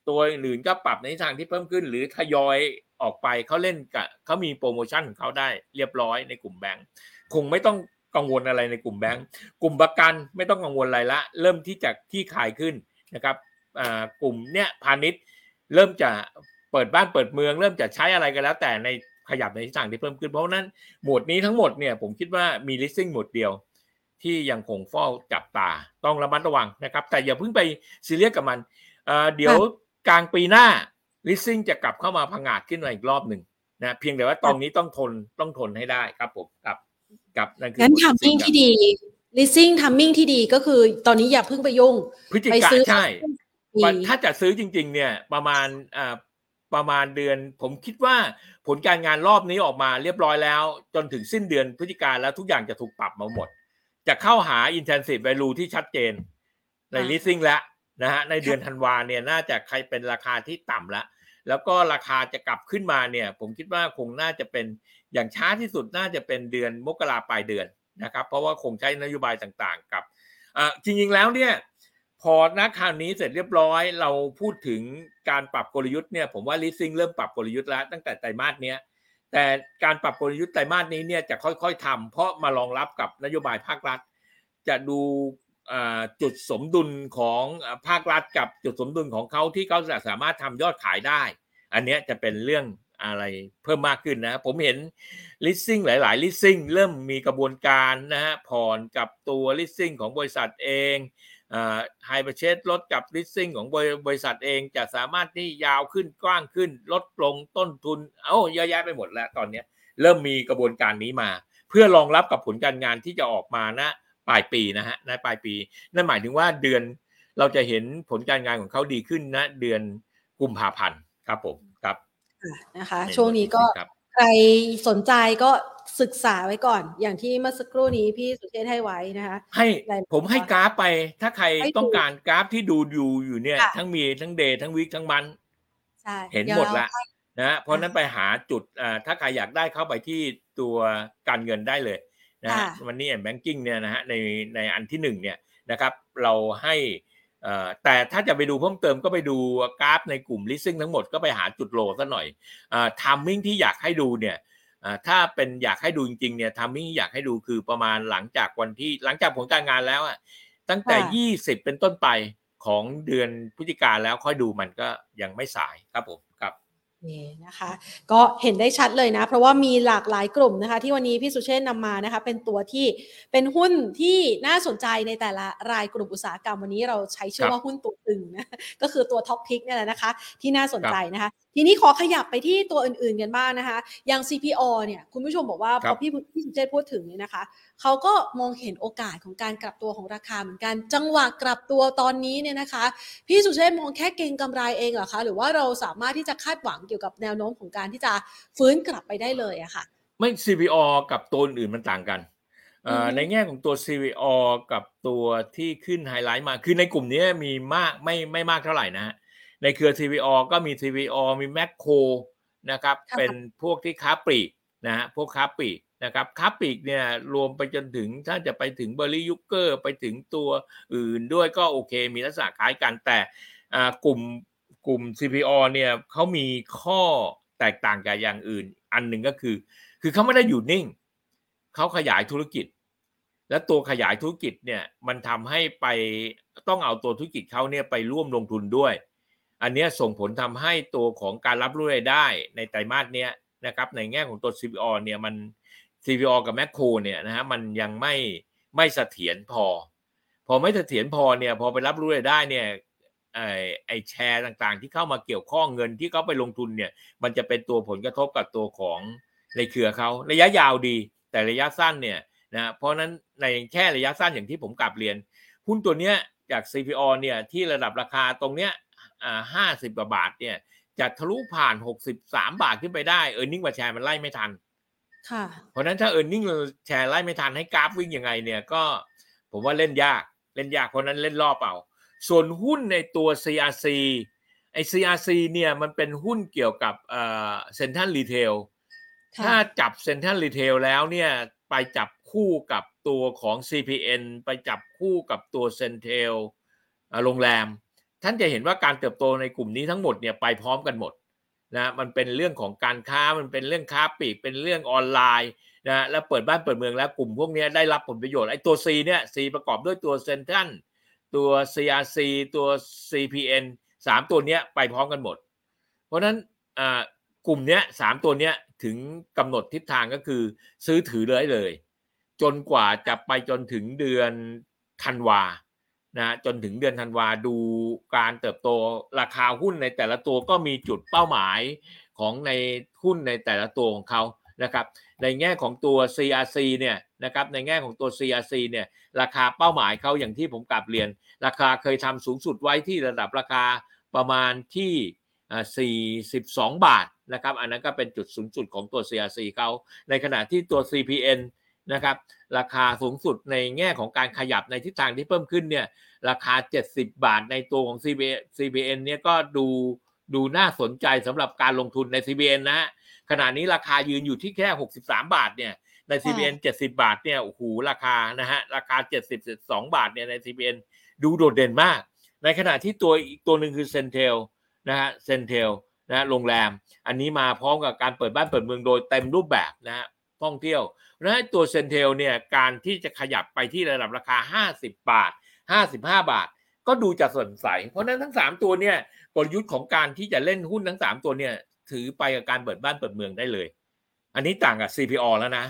ตัวอื่นก็ปรับในทิศทางที่เพิ่มขึ้น หรือทยอย ออกไปเขาเล่นกับเขามีโปรโมชั่นของเขาได้เรียบร้อยในกลุ่มแบงก์คงไม่ต้องกังวลอะไรในกลุ่มแบงก์กลุ่มประกันไม่ต้องกังวลอะไรละ เริ่มที่จะที่ขายขึ้นนะครับกลุ่มเนี้ยพาณิชย์เริ่มจะเปิดบ้านเปิดเมือง เริ่มจะใช้อะไรกันแล้ว แต่ในขยับในทิศทางที่เพิ่มขึ้นเพราะนั้นหมวดนี้ทั้งหมดเนี่ยผมคิดว่ามี listing หมวดเดียว ที่ยังคงเฝ้าจับตาต้องระมัดระวังนะครับ แต่อย่าเพิ่งไปซีเรียสกับมันเดี๋ยวกลางปีหน้า listing จะกลับเข้ามาพังอาจขึ้นมาอีกรอบหนึ่งนะเพียงแต่ว่าตอนนี้ต้องทนต้องทนให้ได้ครับผมครับกับนั่นคืองั้นทำมิ่งที่ดี leasing ทำมิ่งที่ดีก็คือตอนนี้อย่าเพิ่งไปยุ่งพฤศจิกาใช่ถ้าจะซื้อจริง ๆ เนี่ย ประมาณอ่าประมาณเดือน ผมคิดว่าผลการงานรอบนี้ออกมาเรียบร้อยแล้ว จนถึงสิ้นเดือนพฤศจิกาแล้วทุกอย่างจะถูกปรับมาหมด จะเข้าหา intensive value ที่ชัดเจนใน leasing แล้ว นะฮะในเดือนธันวาเนี่ยน่าจะใครเป็นราคาที่ต่ำแล้วแล้วก็ราคาจะกลับขึ้นมาเนี่ย ผมคิดว่าคงน่าจะเป็นอย่างช้าที่สุดน่าจะเป็นเดือนมกราปลายเดือนนะครับ เพราะว่าคงใช้นโยบายต่างๆ กับจริงๆแล้วเนี่ยพอนักข่าวนี้เสร็จเรียบร้อย เราพูดถึงการปรับกลยุทธ์เนี่ยผมว่าลิสซิ่งเริ่มปรับกลยุทธ์แล้วตั้งแต่ไตรมาสนี้แต่การปรับกลยุทธ์ไตรมาสนี้เนี่ยจะค่อยๆทำเพราะมารองรับกับนโยบายภาครัฐ จะดู จุดสมดุลของภาครัฐกับจุดสมดุลของเขาที่เขาจะสามารถทำยอดขายได้ อันนี้จะเป็นเรื่องอะไรเพิ่มมากขึ้นนะผมเห็น leasing หลาย ๆ leasing เริ่มมีกระบวนการนะฮะผ่อนกับตัว leasing ของบริษัทเองไฮเปอร์เชสลดกับ leasing ของบริษัทเองจะสามารถที่ยาวขึ้นกว้างขึ้น ลดลงต้นทุน เอ้าเยอะแยะไปหมดแล้วตอนนี้เริ่มมีกระบวนการนี้มา เพื่อรองรับกับผลการงานที่จะออกมานะ ปลายปีนะฮะในปลายปี นั่นหมายถึงว่าเดือนเราจะเห็นผลการงานของเขาดีขึ้นนะเดือนกุมภาพันธ์ครับผมครับนะคะ ช่วงนี้ก็ใครสนใจก็ศึกษาไว้ก่อน อย่างที่เมื่อสักครู่นี้พี่สุเชษให้ไว้นะคะ ให้ผมให้กราฟไป ถ้าใครต้องการกราฟที่ดูอยู่อยู่เนี่ย ทั้งมีทั้งเดย์ทั้งวิกทั้งมันเห็นหมดละนะเพราะนั้นไปหาจุดถ้าใครอยากได้เข้าไปที่ตัวการเงินได้เลย นะวันนี้ and banking เนี่ยนะฮะในในอันที่หนึ่งเนี่ยนะครับ เราให้แต่ถ้าจะไปดูเพิ่มเติมก็ไปดูกราฟในกลุ่ม leasing ทั้งหมดก็ไปหาจุด low ซะหน่อย timing ที่อยากให้ดูเนี่ยถ้าเป็นอยากให้ดูจริงๆเนี่ย timing อยากให้ดูคือประมาณหลังจากวันที่หลังจากผลการงานแล้วอะตั้งแต่ยี่สิบเป็นต้นไปของเดือนพฤศจิกาแล้วค่อยดูมันก็ยังไม่สายครับผมครับ นี่นะคะก็เห็นได้ชัดเลยนะ เพราะว่ามีหลากหลายกลุ่มนะคะ ที่วันนี้พี่สุเชษนำมานะคะ เป็นตัวที่เป็นหุ้นที่น่าสนใจในแต่ละรายกลุ่มอุตสาหกรรมวันนี้เราใช้ชื่อว่าหุ้นตัวตึงนะก็คือตัวท็อปพิกนี่แหละนะคะ ที่น่าสนใจนะคะ ทีนี้ขอขยับไปที่ตัวอื่นๆกันบ้างนะคะ อย่าง CPO เนี่ยคุณผู้ชมบอกว่าพอพี่พี่สุเชษพูดถึงเนี่ยนะคะเขาก็มองเห็นโอกาสของการกลับตัวของราคาเหมือนกัน จังหวะกลับตัวตอนนี้เนี่ยนะคะ พี่สุเชษมองแค่เก็งกำไรเองเหรอคะ หรือว่าเราสามารถที่จะคาดหวังเกี่ยวกับแนวโน้มของการที่จะฟื้นกลับไปได้เลยอะค่ะ ไม่ CPO กับตัวอื่นมันต่างกันในแง่ของตัว CVO กับตัวที่ขึ้นไฮไลท์มา คือในกลุ่มนี้มีมากไม่ไม่มากเท่าไหร่นะ ในเครือ CVO ก็มี CVO มีแมคโครนะครับ เป็นพวกที่ค้าปลีกนะฮะพวกค้าปลีกนะครับค้าปลีกเนี่ยรวมไปจนถึงถ้าจะไปถึงเบอร์รี่ยุกเกอร์ไปถึงตัวอื่นด้วยก็โอเค มีลักษณะคล้ายกันแต่กลุ่มกลุ่ม CPO เนี่ยเขามีข้อแตกต่างกับอย่างอื่น อันหนึ่งก็คือ คือเขาไม่ได้อยู่นิ่ง เขาขยายธุรกิจ และตัวขยายธุรกิจเนี่ยมันทำให้ไปต้องเอาตัวธุรกิจเขาเนี่ยไปร่วมลงทุนด้วย อันนี้ส่งผลทำให้ตัวของการรับรู้รายได้ในไตรมาสเนี้ยนะครับในแง่ของตัว CPO เนี่ยมัน CPO กับแมคโครเนี่ยนะฮะมันยังไม่ไม่เสถียรพอ พอไม่เสถียรพอเนี่ยพอไปรับรู้รายได้เนี่ยไอไอแชร์ต่างๆ ที่เข้ามาเกี่ยวข้องเงินที่เขาไปลงทุนเนี่ยมันจะเป็นตัวผลกระทบกับตัวของในเครือเขาระยะยาวดี แต่ระยะสั้นเนี่ยนะเพราะนั้นในแค่ระยะสั้นอย่างที่ผมกลับเรียน หุ้นตัวเนี้ยจาก CPO เนี่ยที่ระดับราคาตรงเนี้ย อ่าห้าสิบกว่าบาทเนี่ยจะทะลุผ่านหกสิบสามบาทขึ้นไปได้ earning per share มันไล่ไม่ทันเพราะนั้นถ้า earning share ไล่ไม่ทันให้กราฟวิ่งยังไงเนี่ยก็ ผมว่าเล่นยากเล่นยากเพราะนั้นเล่นรอบเอาส่วนหุ้นในตัว CRC ไอ CRC เนี่ยมันเป็นหุ้นเกี่ยวกับเอ่อเซ็นทรัลรีเทลถ้าจับเซ็นทรัลรีเทลแล้วเนี่ยไปจับคู่กับตัวของ CPN ไปจับคู่กับตัวเซ็นเทลโรงแรม ท่านจะเห็นว่าการเติบโตในกลุ่มนี้ทั้งหมดเนี่ยไปพร้อมกันหมดนะมันเป็นเรื่องของการค้ามันเป็นเรื่องค้าปลีกเป็นเรื่องออนไลน์นะแล้วเปิดบ้านเปิดเมืองแล้วกลุ่มพวกนี้ได้รับผลประโยชน์ไอ้ตัว C เนี่ย C ประกอบด้วยตัวเซนทรัลตัว CRC ตัว CPN สามตัวเนี้ยไปพร้อมกันหมด เพราะฉะนั้นกลุ่มเนี้ยสามตัวเนี้ยถึงกำหนดทิศทางก็คือซื้อถือเลยเลย จนกว่าจะไปจนถึงเดือนธันวา นะจนถึงเดือนธันวาดูการเติบโตราคาหุ้นในแต่ละตัวก็มีจุดเป้าหมายของในหุ้นในแต่ละตัวของเขานะครับ ในแง่ของตัว CRC เนี่ยนะครับในแง่ของตัว CRC เนี่ยราคาเป้าหมายเขาอย่างที่ผมกลับเรียน ราคาเคยทำสูงสุดไว้ที่ระดับราคาประมาณที่ 42 บาทนะครับ อันนั้นก็เป็นจุดสูงสุดของตัว CRC เขาในขณะที่ตัว CPN นะครับราคาสูงสุดในแง่ของการขยับในทิศทางที่เพิ่มขึ้นเนี่ยราคา 70 บาทในตัวของ CPN เนี่ยก็ดูดูน่าสนใจสำหรับการลงทุนใน CPN นะขณะนี้ราคายืนอยู่ที่แค่ 63 บาทเนี่ยใน CPN 70 บาทเนี่ยโอ้โหราคานะฮะราคา72บาทเนี่ยใน CPN ดูโดดเด่นมาก ในขณะที่ตัวอีกตัวหนึ่งคือเซนเทลนะฮะเซนเทลนะโรงแรม อันนี้มาพร้อมกับการเปิดบ้านเปิดเมืองโดยเต็มรูปแบบนะฮะ ท่องเที่ยวและตัวเซนเทลเนี่ยการที่จะขยับไปที่ระดับราคา 50 บาท 55 บาท ก็ดูจะสดใส เพราะนั้นทั้ง 3 ตัวเนี่ยกลยุทธ์ของการที่จะเล่นหุ้นทั้ง 3 ตัวเนี่ยถือไปกับการเปิดบ้านเปิดเมืองได้เลย อันนี้ต่างกับ CPO แล้วนะ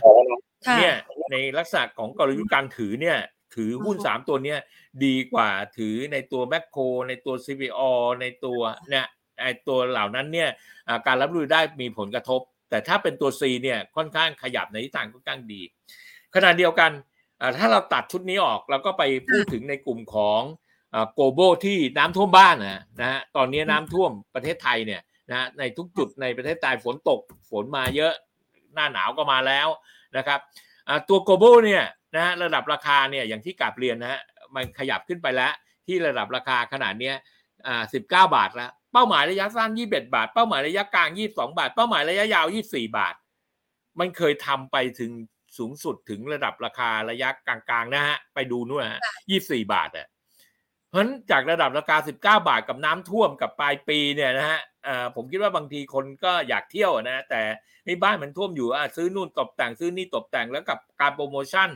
เนี่ยในลักษณะของกลยุทธ์การถือเนี่ยถือหุ้น 3 ตัวเนี้ยดีกว่าถือในตัวแมคโครในตัว CPO ในตัวเนี่ยไอตัวเหล่านั้นเนี่ยการรับรู้ได้มีผลกระทบ แต่ถ้าเป็นตัว C เนี่ยค่อนข้างขยับในทิศทางค่อนข้างดี ขณะเดียวกันถ้าเราตัดชุดนี้ออกเราก็ไปพูดถึงในกลุ่มของโกลบอลที่น้ำท่วมบ้านนะนะฮะตอนนี้น้ำท่วมประเทศไทยเนี่ยนะในทุกจุดในประเทศไทยฝนตกฝนมาเยอะหน้าหนาวก็มาแล้วนะครับตัวโกลบอลเนี่ยนะฮะระดับราคาเนี่ยอย่างที่กลับเรียนนะฮะมันขยับขึ้นไปแล้วที่ระดับราคาขนาดเนี้ยสิบเก้าบาทแล้ว เป้าหมายระยะสั้นยี่สิบบาท เป้าหมายระยะกลางยี่สองบาท เป้าหมายระยะยาวยี่สี่บาท มันเคยทำไปถึงสูงสุดถึงระดับราคาระยะกลางๆนะฮะ ไปดูนู่นฮะยี่สี่บาทอะเพราะฉะนั้นจากระดับราคาสิบเก้าบาทกับน้ำท่วมกับปลายปีเนี่ยนะฮะผมคิดว่าบางทีคนก็อยากเที่ยวนะแต่ในบ้านมันท่วมอยู่อะซื้อนู่นตกแต่งซื้อนี่ตกแต่งแล้วกับการโปรโมชั่น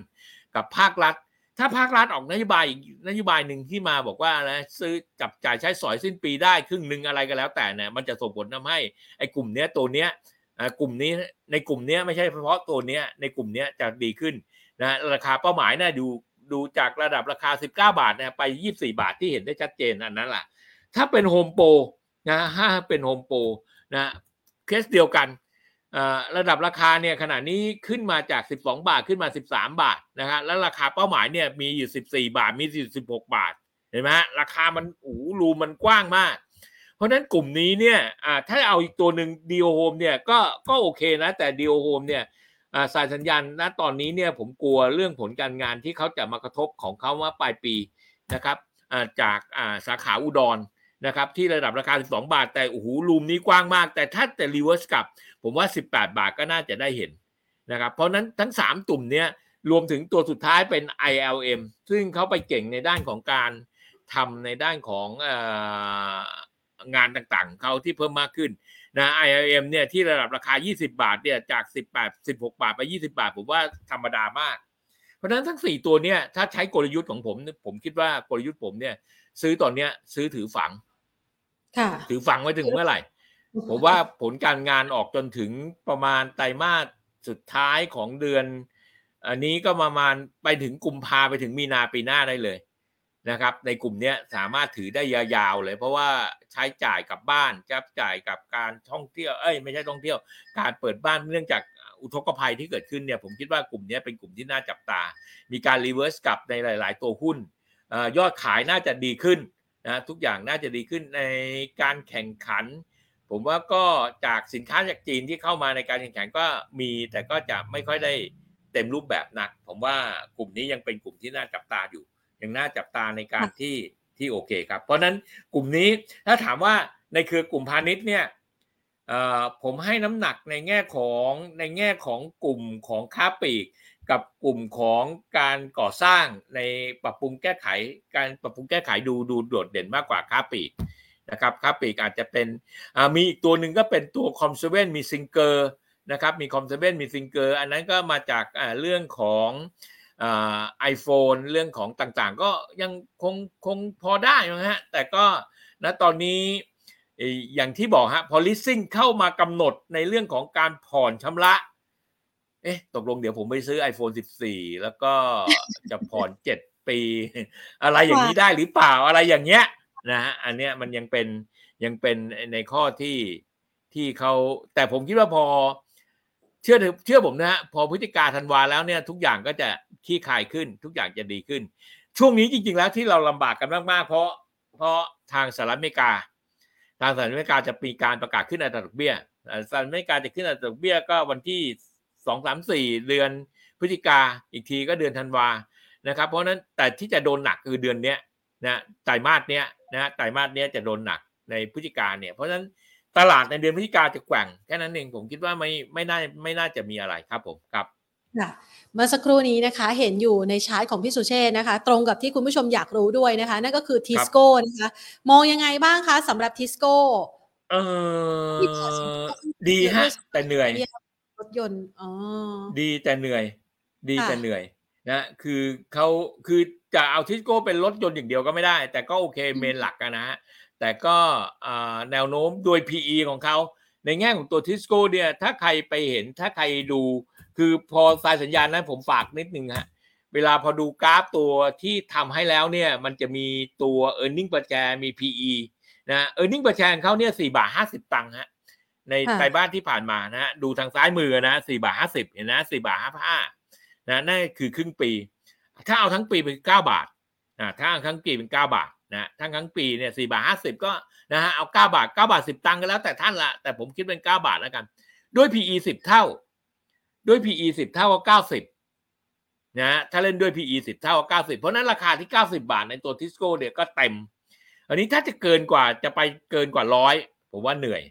กับภาครัฐ ถ้าภาครัฐออกนโยบายอีกนโยบายหนึ่งที่มาบอกว่านะซื้อจับจ่ายใช้สอยสิ้นปีได้ครึ่งหนึ่งอะไรก็แล้วแต่เนี่ยมันจะส่งผลทาให้ไอ้กลุ่มเนี้ยตัวเนี้ยกลุ่มนี้ในกลุ่มนี้ไม่ใช่เฉพาะตัวเนี้ยในกลุ่มนี้จะดีขึ้นนะราคาเป้าหมายนะดูดูจากระดับราคา 19 บาทนะไป 24 บาทที่เห็นได้ชัดเจนอันนั้นแหละถ้าเป็นโฮมโปรนะถ้าเป็นโฮมโปรนะเคสเดียวกัน ระดับราคาเนี่ยขณะนี้ขึ้นมาจาก 12 บาทขึ้นมา 13 บาทนะฮะแล้วราคาเป้าหมายเนี่ยมีอยู่ 14 บาทมีอยู่16 บาทเห็นไหมฮะราคามันโอ้ room มันกว้างมาก เพราะนั้นกลุ่มนี้เนี่ยถ้าเอาอีกตัวหนึ่งดีโอโฮมเนี่ยก็ก็โอเคนะ แต่ดีโอโฮมเนี่ยสายสัญญาณณตอนนี้เนี่ยผมกลัวเรื่องผลการงานที่เขาจะมากระทบของเขาว่าปลายปีนะครับจากสาขาอุดร นะครับที่ระดับราคา 12 บาท แต่โอ้โหรูมนี้กว้างมาก แต่ถ้าแต่รีเวิร์สกลับ ผมว่า 18 บาทก็น่าจะได้เห็นนะครับเพราะนั้นทั้ง 3 ตุ่มเนี้ยรวมถึงตัวสุดท้ายเป็น ILM ซึ่งเขาไปเก่งในด้านของการทำในด้านของงานต่างๆ เขาที่เพิ่มมากขึ้นนะ IIM เนี่ยที่ระดับราคา 20 บาทเนี่ยจาก 18 16 บาทไป 20 บาท ผมว่าธรรมดามาก เพราะฉะนั้นทั้ง 4 ตัวเนี่ยถ้าใช้กลยุทธ์ของผม ผมคิดว่ากลยุทธ์ผมเนี่ยซื้อตอนเนี้ยซื้อถือฝัง ถือฝังไว้ถึงเมื่อไหร่ ผมว่าผลการงานออกจนถึงประมาณไตรมาสสุดท้ายของเดือน อันนี้ก็ประมาณไปถึงกุมภาไปถึงมีนาปีหน้าได้เลยนะครับ ในกลุ่มนี้สามารถถือได้ยาวๆเลย เพราะว่าใช้จ่ายกับบ้านจับจ่ายกับการท่องเที่ยวเอ้ยไม่ใช่ท่องเที่ยว การเปิดบ้านเนื่องจากอุทกภัยที่เกิดขึ้นเนี่ยผมคิดว่ากลุ่มนี้เป็นกลุ่มที่น่าจับตา มีการ reverse กลับในหลาย ๆ ตัวหุ้นยอดขายน่าจะดีขึ้น นะทุกอย่างน่าจะดีขึ้นในการแข่งขัน ผมว่าก็จากสินค้าจากจีนที่เข้ามาในการแข่งขันก็มีแต่ก็จะไม่ค่อยได้เต็มรูปแบบนัก ผมว่ากลุ่มนี้ยังเป็นกลุ่มที่น่าจับตาอยู่ยังน่าจับตาในการที่ที่โอเคครับ เพราะนั้นกลุ่มนี้ถ้าถามว่าในเครือกลุ่มพาณิชย์เนี่ยผมให้น้ำหนักในแง่ของในแง่ของกลุ่มของค้าปลีก กับกลุ่มของการก่อสร้างในปรับปรุงแก้ไข การปรับปรุงแก้ไขดูดูโดดเด่นมากกว่าค้าปลีกนะครับค้าปลีกอาจจะเป็นมีอีกตัวหนึ่งก็เป็นตัวคอมเซเว่นมีซิงเกอร์นะครับมีคอมเซเว่นมีซิงเกอร์อันนั้นก็มาจากเรื่องของไอโฟนเรื่องของต่างๆ ก็ยังคงคงพอได้นะฮะแต่ก็นะตอนนี้อย่างที่บอกฮะพอลิสซิ่งเข้ามากำหนดในเรื่องของการผ่อนชำระ เอ๊ะ ตกลงเดี๋ยวผมไปซื้อ iPhone 14 แล้วก็จะผ่อน7ปี อะไรอย่างนี้ได้หรือเปล่าอะไรอย่างเงี้ยนะฮะอันเนี้ยมันยังเป็นยังเป็นในข้อที่ที่เขาแต่ผมคิดว่าพอ เชื่อเชื่อผมนะฮะพอพฤติการธันวาแล้วเนี่ย ทุกอย่างก็จะขี้คายขึ้น ทุกอย่างจะดีขึ้น ช่วงนี้จริง ๆ แล้วที่เราลำบากกันมากๆ เพราะ เพราะทางสหรัฐอเมริกา ทางสหรัฐอเมริกาจะมีการประกาศขึ้นอัตราดอกเบี้ยสหรัฐอเมริกาจะขึ้นอัตราดอกเบี้ยก็วันที่ สองสามสี่เดือนพฤศจิกาอีกทีก็เดือนธันวานะครับ เพราะนั้นแต่ที่จะโดนหนักคือเดือนเนี้ยนะไตรมาสเนี้ยนะไตรมาสเนี้ยจะโดนหนักในพฤศจิกาเนี่ยเพราะฉะนั้นตลาดในเดือนพฤศจิกาจะแกว่งแค่นั้นเองผมคิดว่าไม่ไม่น่าไม่น่าจะมีอะไรครับผมครับเมื่อสักครู่นี้นะคะเห็นอยู่ในชาร์ตของพี่สุเชษฐ์นะคะ ตรงกับที่คุณผู้ชมอยากรู้ด้วยนะคะ นั่นก็คือทิสโก้นะคะมองยังไงบ้างคะสำหรับทิสโก้เออดีฮะแต่เหนื่อยร ถยนต์อ๋อดีแต่เหนื่อย ดีแต่เหนื่อยนะคือเขาคือจะเอาทิสโก้เป็นรถยนต์อย่างเดียวก็ไม่ได้ แต่ก็โอเค main หลักนะฮะแต่ก็แนวโน้มโดย PE ของเขาในแง่ของตัวทิสโก้เนี่ยถ้าใครไปเห็นถ้าใครดู คือพอสายสัญญาณนั้นผมฝากนิดนึงฮะเวลาพอดูกราฟตัวที่ทำให้แล้วเนี่ยมันจะมีตัว e a r n i n g ประแจมี PE นะ e a r n i n g ประแจเขาเนี่ยสี่บาทห้าสิบตังค์ฮะ ในไตรมาสที่ผ่านมานะฮะดูทางซ้ายมือนะสี่บาทห้าสิบเห็นนะสี่บาทห้าห้านะนั่นคือครึ่งปี ถ้าเอาทั้งปีเป็นเก้าบาทนะถ้าเอาทั้งปีเป็นเก้าบาทนะทั้งทั้งปีเนี่ยสี่บาทห้าสิบก็นะฮะเอาเก้าบาทเก้าบาทสิบตังค์ก็แล้วแต่ท่านละแต่ผมคิดเป็นเก้าบาทแล้วกัน ด้วย PE สิบเท่า ด้วย PE สิบเท่าก็เก้าสิบนะถ้าเล่นด้วย PE สิบเท่าก็เก้าสิบเพราะนั้นราคาที่เก้าสิบาทในตัวทิสโก้เนี่ยก็เต็ม อันนี้ถ้าจะเกินกว่าจะไปเกินกว่าร้อยผมว่าเหนื่อย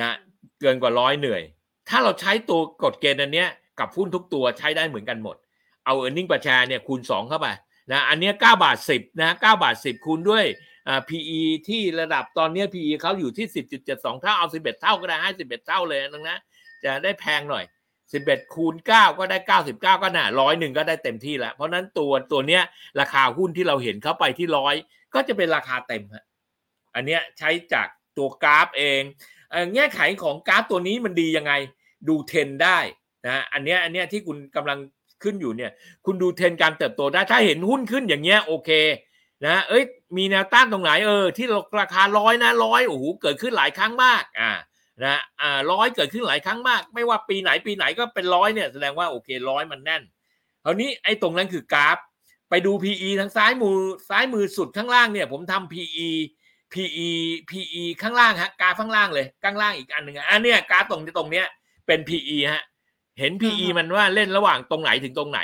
นะเกินกว่าร้อยเหนื่อย ถ้าเราใช้ตัวกฎเกณฑ์อันเนี้ยกับหุ้นทุกตัวใช้ได้เหมือนกันหมด เอา e a r n i n g ประชาเนี่ยคูณ 2 เข้าไปนะอันนี้9บาท 10นะ9บาท 10 คูณด้วยอ่า PE ที่ระดับตอนนี้ PE เขาอยู่ที่ 10.72 เท่าเอา 11 เท่าก็ได้ให้11เท่าเลยนะนะจะได้แพงหน่อย 11 คูณ 9 ก็ได้ 99 ก็น่ะร้อยหนึ่งก็ได้เต็มที่แล้ว เพราะนั้นตัวตัวเนี้ยราคาหุ้นที่เราเห็นเข้าไปที่ร้อยก็จะเป็นราคาเต็มฮะอันเนี้ยใช้จากตัวกราฟเอง เงื่อนไขของกราฟตัวนี้มันดียังไงดูเทรนได้นะอันเนี้ยอันเนี้ยที่คุณกำลังขึ้นอยู่เนี่ย คุณดูเทรนการเติบโตได้ถ้าเห็นหุ้นขึ้นอย่างเงี้ยโอเคนะเอ้ยมีแนวต้านตรงไหนเออที่ราคาร้อยนะร้อยโอ้โหเกิดขึ้นหลายครั้งมากอ่านะอ่าร้อยเกิดขึ้นหลายครั้งมาก ไม่ว่าปีไหนปีไหนก็เป็นร้อยเนี่ยแสดงว่าโอเคร้อยมันแน่นคราวนี้ไอ้ตรงนั้นคือกราฟ ไปดู PE ทางซ้ายมือซ้ายมือสุดข้างล่างเนี่ย ผมทำ PE PE PE ข้างล่างฮะกราฟข้างล่างเลยข้างล่างอีกอันหนึ่งอันเนี้ยกราฟตรงตรงเนี้ยเป็น PE ฮะเห็น PE มันว่าเล่นระหว่างตรงไหนถึงตรงไหน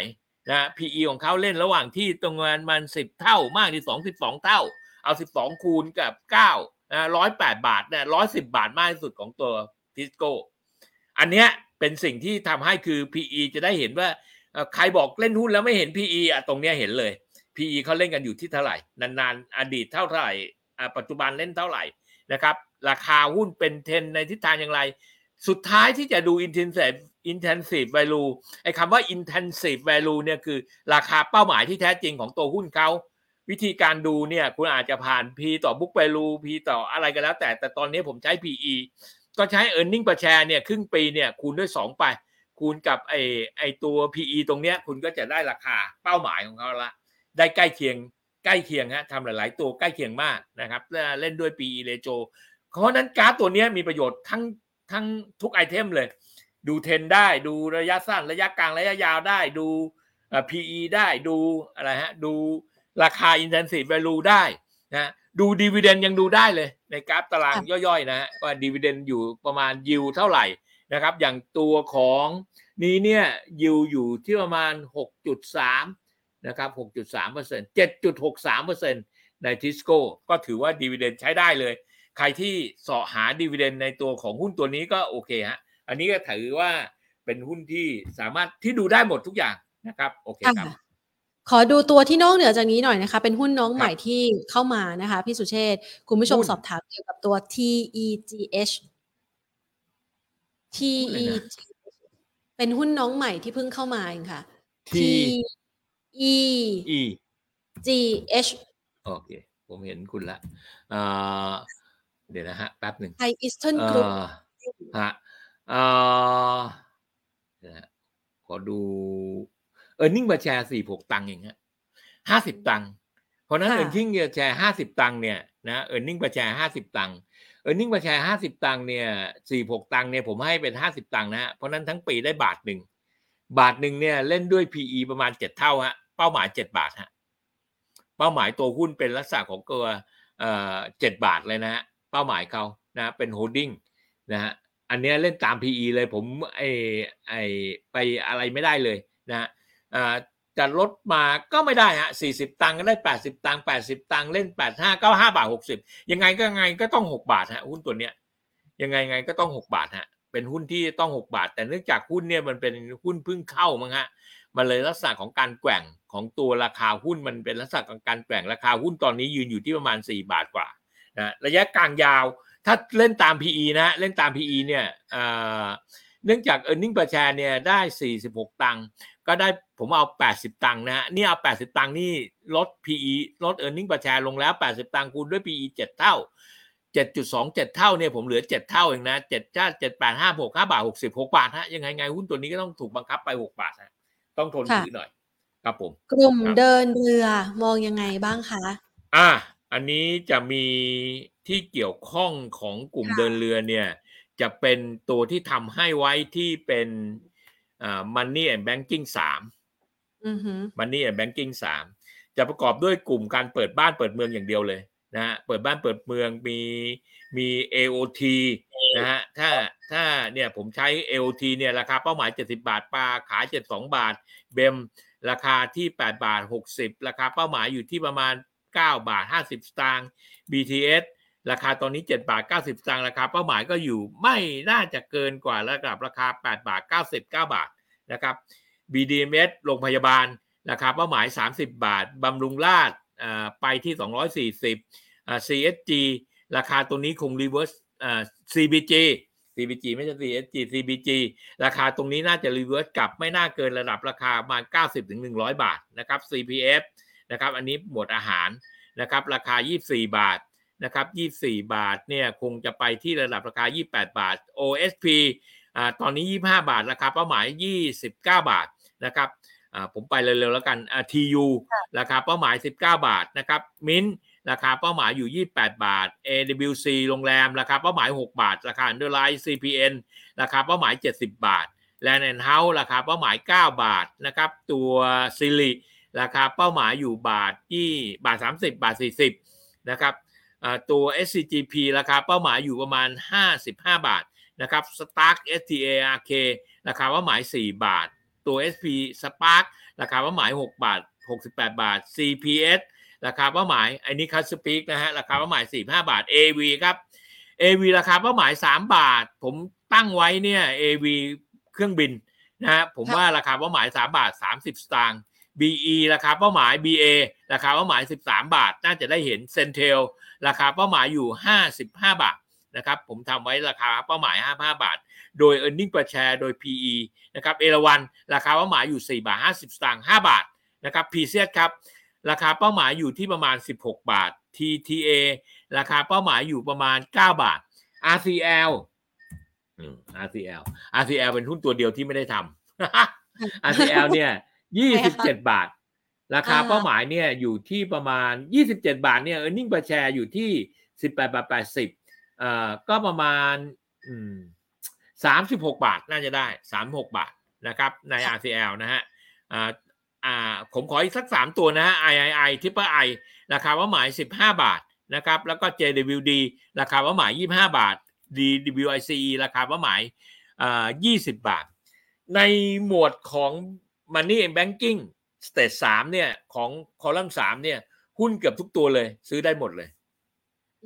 นะ PE ของเขาเล่นระหว่างที่ตรงมันมันสิบเท่ามากที่สองสิบสองเท่า เอาสิบสองคูณกับเก้านะร้อยแปดบาทเนี่ยร้อยสิบาทมากที่สุดของตัวทิสโก้อันเนี้ยเป็นสิ่งที่ทำให้คือ PE จะได้เห็นว่าใครบอกเล่นหุ้นแล้วไม่เห็น PE อะตรงเนี้ยเห็นเลย PE เขาเล่นกันอยู่ที่เท่าไหร่นานๆ อดีตเท่าไหร่ ปัจจุบันเล่นเท่าไหร่นะครับ ราคาหุ้นเป็นเทนในทิศทางอย่างไร สุดท้ายที่จะดู intensive intensive value ไอ้คำว่า intensive value เนี่ยคือราคาเป้าหมายที่แท้จริงของตัวหุ้นเขาวิธีการดูเนี่ยคุณอาจจะผ่าน P ต่อ book value P ต่ออะไรก็แล้ว แต่แต่ตอนนี้ผมใช้ PE ก็ใช้ earning per share เนี่ยครึ่งปีเนี่ยคูณด้วย 2 ไป คูณกับไอ้ไอ้ตัว PE ตรงเนี้ยคุณก็จะได้ราคาเป้าหมายของเขาละได้ใกล้เคียง ใกล้เคียงฮะทำหลาย ๆ ตัวใกล้เคียงมากนะครับเล่นด้วย PE ratio เพราะนั้นการ์ดตัวนี้มีประโยชน์ทั้งทั้งทุกไอเทมเลย ดูเทนได้ดูระยะสั้นระยะกลางระยะยาวได้ดู PE ได้ดูอะไรฮะดูราคา intensive value ได้นะดูดีเวเดนยังดูได้เลย ในกราฟตารางย่อยๆ นะฮะว่าดีเวเดนอยู่ประมาณยิวเท่าไหร่นะครับ อย่างตัวของนี้เนี่ยยิวอยู่ที่ประมาณ 6.3 นะครับ6.3เปอร์เซ็นต์7.63เปอร์เซ็นต์ในทิสโก้ก็ถือว่า dividend ใช้ได้เลย ใครที่เสาะหา dividend ในตัวของหุ้นตัวนี้ก็โอเคฮะ อันนี้ก็ถือว่าเป็นหุ้นที่สามารถที่ดูได้หมดทุกอย่างนะครับ โอเคครับขอดูตัวที่นอกเหนือจากนี้หน่อยนะคะ เป็นหุ้นน้องใหม่ที่เข้ามานะคะ พี่สุเชษคุณผู้ชมสอบถามเกี่ยวกับตัว TEGH TEG เป็นหุ้นน้องใหม่ที่เพิ่งเข้ามาเองค่ะ T E E G H โอเค ผมเห็นคุณละเดี๋ยวนะฮะ แป๊บหนึ่งไทยอิสเทิร์นกรุ๊ปฮะเอ่อขอดูearning per share สี่หกตังค์เองฮะห้าสิบตังค์เพราะนั้น earning share ห้าสิบตังค์เนี่ยนะ earning per share ห้าสิบตังค์ earning per share ห้าสิบตังค์เนี่ยสี่หกตังค์เนี่ยผมให้เป็นห้าสิบตังค์นะฮะเพราะนั้นทั้งปีได้บาทหนึ่ง บาทหนึ่งเนี่ยเล่นด้วย PE ประมาณเจ็ดเท่าฮะเป้าหมายเจ็ดบาทฮะเป้าหมายตัวหุ้นเป็นลักษณะของตัวเอ่อเจ็ดบาทเลยนะฮะเป้าหมายเขานะเป็น holding นะฮะอันนี้เล่นตาม PE เลยผมไอไอไปอะไรไม่ได้เลยนะอ่าจะลดมาก็ไม่ได้ฮะสี่สิบตังค์ก็ได้แปดสิบตังค์แปดสิบตังค์เล่นแปดห้าก็ห้าบาทหกสิบยังไงก็ยังไงก็ต้องหกบาทฮะหุ้นตัวเนี้ยยังไงไงก็ต้องหกบาทฮะ เป็นหุ้นที่ต้องหกบาท แต่เนื่องจากหุ้นเนี่ยมันเป็นหุ้นพึ่งเข้ามั้งฮะมันเลยลักษณะของการแกว่งของตัวราคาหุ้นมันเป็นลักษณะของการแกว่งราคาหุ้นตอนนี้ยืนอยู่ที่ประมาณสี่บาทกว่านะระยะกลางยาวถ้าเล่นตาม PE นะเล่นตาม PE เนี่ยเนื่องจาก e a r n i n g per share เนี่ยได้ 46 ตังค์ก็ได้ผมเอา 80 ตังค์นะนี่เอา 80 ตังค์นี่ลด PE ลด e a r n i n g per share ลงแล้ว 80 ตังค์คูณด้วย PE 7 เท่า 7.27 เท่าเนี่ยผมเหลือ 7 เท่าเองนะ7จ้า7 8 5 6 5บาท60 6บาทฮะยังไงไงหุ้นตัวนี้ก็ต้องถูกบังคับไป 6 บาทฮะต้องทนถือหน่อย ครับผม กลุ่มเดินเรือมองยังไงบ้างคะอ่าอันนี้จะมีที่เกี่ยวข้องของกลุ่มเดินเรือเนี่ยจะเป็นตัวที่ทำให้ไว้ที่เป็นอ่า Money and Banking สาม Money and Banking สามจะประกอบด้วยกลุ่มการเปิดบ้านเปิดเมืองอย่างเดียวเลย นะฮะเปิดบ้านเปิดเมืองมีมี AOT นะฮะถ้าถ้าเนี่ยผมใช้ AOT เนี่ยราคาเป้าหมาย 70 บาทปลาขาย 72 บาท เบมราคาที่ 8 บาท 60 ราคาเป้าหมายอยู่ที่ประมาณบาท 50 สตางค์ BTS ราคาตอนนี้ 7 บาท 90 สตางค์ราคาเป้าหมายก็อยู่ไม่น่าจะเกินกว่าระดับราคา 8 บาท 99 บาทนะครับ BDMs โรงพยาบาลราคาเป้าหมาย 30 บาทบำรุงราช ไปที่ 240 CSG ราคาตัวนี้คง reverse CBG CBG ไม่ใช่ CSG CBG ราคาตรงนี้น่าจะ reverse กลับไม่น่าเกินระดับราคาประมาณ 90ถึง100 บาทนะครับ CPF นะครับ อันนี้หมวดอาหารนะครับ ราคา 24 บาทนะครับ 24 บาทเนี่ยคงจะไปที่ระดับราคา 28 บาท OSP อ่าตอนนี้ 25 บาท ราคาเป้าหมาย 29 บาทนะครับ ผมไปเร็วๆแล้วกันอ่า TU ราคาเป้าหมาย 19 บาทนะครับมินราคาเป้าหมายอยู่ 28 บาท AWC โรงแรมราคาเป้าหมาย 6 บาท ราคา Underline CPN ราคาเป้าหมาย 70 บาท Land and House ราคาเป้าหมาย 9 บาทนะครับตัวซิลิราคาเป้าหมายอยู่บาทที่บาท 30 บาท 40นะครับตัว SCGP ราคาเป้าหมายอยู่ประมาณ 55 บาทนะครับ Stark STARK ราคาเป้าหมาย 4 บาท ตัว SP Spark ราคาเป้าหมาย 6 บาท 68 บาท CPS ราคาเป้าหมายอันนี้คัสปีกนะฮะราคาเป้าหมาย 45 บาท AV ครับ AV ราคาเป้าหมาย 3 บาท ผมตั้งไว้เนี่ย AV เครื่องบินนะฮะผมว่าราคาเป้าหมาย 3 บาท 30 สตางค์ BE ราคาเป้าหมาย BA ราคาเป้าหมาย 13 บาท น่าจะได้เห็นเซนเทลราคาเป้าหมายอยู่ 55 บาทนะครับผมทำไว้ราคาเป้าหมาย 55 บาท โดย e a r n i n g per share โดย PE นะครับเอราวันราคาเป้าหมายอยู่ 4 บาท 50 สตางค์5บาทนะครับ p c ครับ ราคาเป้าหมายอยู่ที่ประมาณ 16 บาท TTA ราคาเป้าหมายอยู่ประมาณ 9 บาท RCL RCL RCL เป็นหุ้นตัวเดียวที่ไม่ได้ทำ RCL เนี่ย27 บาท ราคาเป้าหมายเนี่ยอยู่ที่ประมาณ 27 บาทเนี่ย e a r n i n g per share อยู่ที่ 18บาท80อ่าก็ประมาณอืม 36บาทน่าจะได้36บาทนะครับใน RCL นะฮะอ่าอ่าผมขออีกสัก3ตัวนะฮะ III Triple I ราคาเป้าหมาย15บาทนะครับแล้วก็ JWD ราคาเป้าหมาย25บาท DWICE ราคาเป้าหมายอ่า20บาท ในหมวดของ Money and Banking สเตจสามเนี่ยของคอลัมน์สามเนี่ยหุ้นเกือบทุกตัวเลย ซื้อได้หมดเลย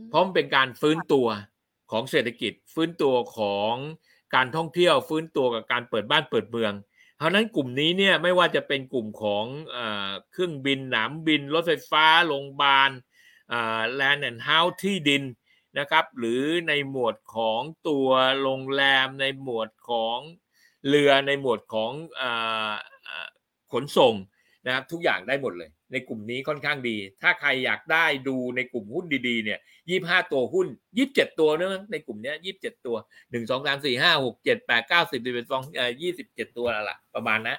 เพราะมันเป็นการฟื้นตัวของเศรษฐกิจ ฟื้นตัวของ การท่องเที่ยวฟื้นตัวกับการเปิดบ้านเปิดเมือง เพราะนั้นกลุ่มนี้เนี่ยไม่ว่าจะเป็นกลุ่มของเครื่องบินสนามบิน รถไฟฟ้าโรงพยาบาลแลนด์แอนด์เฮาส์ที่ดินนะครับหรือในหมวดของตัวโรงแรมในหมวดของเรือในหมวดของขนส่ง นะครับทุกอย่างได้หมดเลย ในกลุ่มนี้ค่อนข้างดี ถ้าใครอยากได้ดูในกลุ่มหุ้นดีๆเนี่ยยี่ห้าตัวหุ้นยี่สิบเจ็ดตัวเนอะในกลุ่มนี้ยี่สิบเจ็ดตัวหนึ่งสองสามสี่ห้าหกเจ็ดแปดเก้าสิบสิบเอ็ดสองยี่สิบเจ็ดตัวละประมาณนะ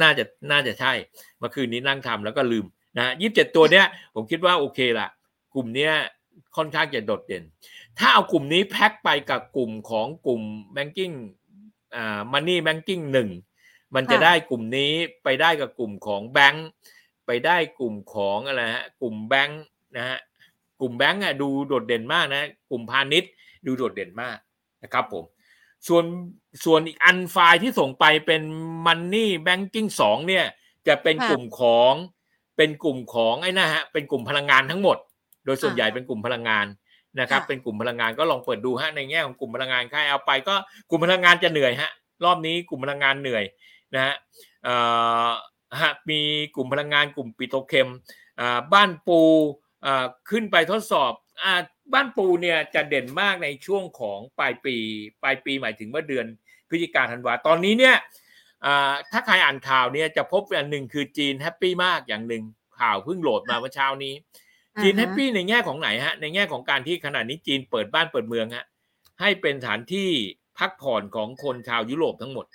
น่าจะน่าจะใช่เมื่อคืนนี้นั่งทำแล้วก็ลืมนะยี่สิบเจ็ดตัวเนี้ยผมคิดว่าโอเคละกลุ่มเนี้ยค่อนข้างจะโดดเด่น ถ้าเอากลุ่มนี้แพ็คไปกับกลุ่มของกลุ่ม banking อ่า money banking หนึ่ง มันจะได้กลุ่มนี้ไปได้กับกลุ่มของแบงค์ไปได้กลุ่มของอะไรฮะกลุ่มแบงค์นะฮะกลุ่มแบงค์อะดูโดดเด่นมากนะ กลุ่มพาณิชย์ดูโดดเด่นมากนะครับผมส่วนส่วนอีกอันไฟล์ที่ส่งไปเป็น Money Banking 2เนี่ย จะเป็นกลุ่มของเป็นกลุ่มของไอ้นะฮะเป็นกลุ่มพลังงานทั้งหมด โดยส่วนใหญ่เป็นกลุ่มพลังงานนะครับ เป็นกลุ่มพลังงานก็ลองเปิดดูฮะในแง่ของกลุ่มพลังงานใครเอาไปก็กลุ่มพลังงานจะเหนื่อยฮะรอบนี้กลุ่มพลังงานเหนื่อย นะฮะหากมีกลุ่มพลังงานกลุ่มปิโตรเคมบ้านปูขึ้นไปทดสอบบ้านปูเนี่ยจะเด่นมากในช่วงของปลายปี ปลายปีหมายถึงว่าเดือนพฤศจิกาธันวาตอนนี้เนี่ยถ้าใครอ่านข่าวเนี่ยจะพบอันหนึ่งคือจีน happy มากอย่างหนึ่งข่าวเพิ่งโหลดมาเมื่อเช้านี้ จีน happy ในแง่ของไหนฮะ ในแง่ของการที่ขณะนี้จีนเปิดบ้านเปิดเมืองฮะให้เป็นสถานที่พักผ่อนของคนชาวยุโรปทั้งหมด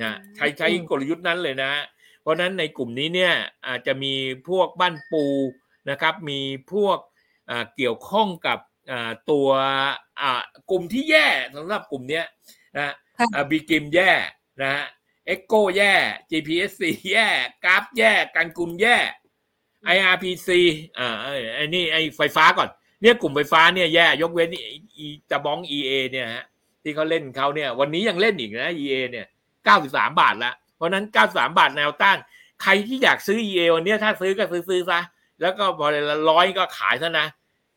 นะใช้ใช้กลยุทธ์นั้นเลยนะ เพราะนั้นในกลุ่มนี้เนี่ยอาจจะมีพวกบ้านปูนะครับ มีพวกเกี่ยวข้องกับตัวกลุ่มที่แย่สำหรับกลุ่มนี้นะบีกิมแย่นะฮะเอ็กโกแย่ GPSC แย่กราฟแย่การกุมแย่ IRPC อ่าไอ้นี่ไอ้ไฟฟ้าก่อนเนี่ยกลุ่มไฟฟ้าเนี่ยแย่ยกเว้นอีจะบ้อง EA เนี่ยฮะที่เขาเล่นเขาเนี่ย วันนี้ยังเล่นอีกนะ EA เนี่ย 93 บาทละเพราะนั้น 93 บาทแนวต้าน ใครที่อยากซื้อ EA วันนี้ถ้าซื้อก็ซื้อซื้อซะ แล้วก็พอละร้อยก็ขายซะนะ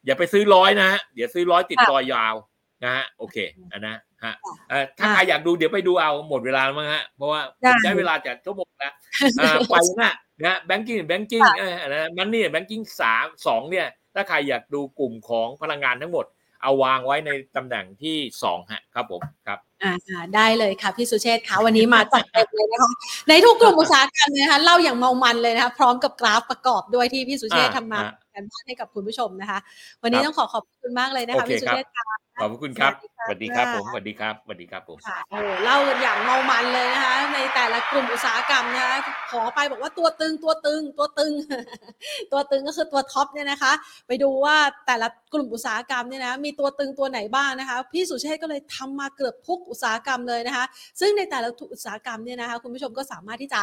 อย่าไปซื้อร้อยนะฮะเดี๋ยวซื้อร้อยติดต่อยาวนะฮะโอเคอันนะฮะเอ่อถ้าใครอยากดูเดี๋ยวไปดูเอาหมดเวลาแล้วมั้งฮะ เพราะว่าผมใช้เวลาจากชั่วโมงแล้วอ่าไปนะนะ Banking Banking เออนะ Money Banking สามสองเนี่ย ถ้าใครอยากดูกลุ่มของพลังงานทั้งหมด เอาวางไว้ในตำแหน่งที่สองฮะครับผมครับอ่าได้เลยค่ะพี่สุเชษฐ์คะวันนี้มาจัดเต็มเลยนะคะในทุกกลุ่มอุตสาหกรรมเลยนะคะเล่าอย่างเมามันเลยนะคะพร้อมกับกราฟประกอบด้วยที่พี่สุเชษฐ์ทำมาการบ้านให้กับคุณผู้ชมนะคะ วันนี้ต้องขอขอบคุณมากเลยนะคะพี่สุเชษฐ์ค่ะ ขอบคุณครับสวัสดีครับผมสวัสดีครับสวัสดีครับผมค่ะโอ้เล่าอย่างเมามันเลยนะคะ ในแต่ละกลุ่มอุตสาหกรรมนะคะขอไปบอกว่าตัวตึงตัวตึงตัวตึง ตัวตึงก็คือตัวท็อปเนี่ยนะคะ ไปดูว่าแต่ละกลุ่มอุตสาหกรรมเนี่ยนะมีตัวตึงตัวไหนบ้างนะคะ พี่สุเชษก็เลยทำมาเกือบทุกอุตสาหกรรมเลยนะคะ ซึ่งในแต่ละอุตสาหกรรมเนี่ยนะคะ คุณผู้ชมก็สามารถที่จะ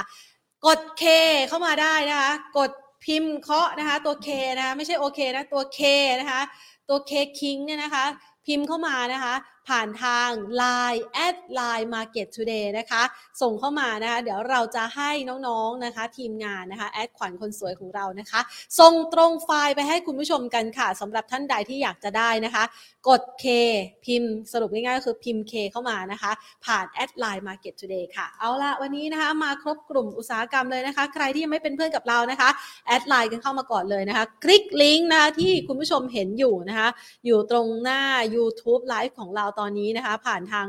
กด K เข้ามาได้นะคะ กดพิมพ์เคาะนะคะ ตัว K นะคะไม่ใช่โอเคนะตัว K นะคะ ตัว K King เนี่ยนะคะ พิมพ์เข้ามานะคะผ่านทาง Line at Line Market Today นะคะ ส่งเข้ามานะคะ เดี๋ยวเราจะให้น้องๆนะคะ ทีมงานนะคะแอดขวัญคนสวยของเรานะคะ ส่งตรงไฟล์ไปให้คุณผู้ชมกันค่ะสำหรับท่านใดที่อยากจะได้นะคะ กด K พิมพ์สรุปง่ายๆก็คือพิมพ์ K เข้ามานะคะ ผ่านแอดไลน์ Market Today ค่ะ เอาละวันนี้นะคะมาครบกลุ่มอุตสาหกรรมเลยนะคะ ใครที่ยังไม่เป็นเพื่อนกับเรานะคะแอดไลน์กันเข้ามาก่อนเลยนะคะ คลิกลิงก์นะคะที่คุณผู้ชมเห็นอยู่นะคะ อยู่ตรงหน้า YouTube Live ของเราตอนนี้นะคะ ผ่านทาง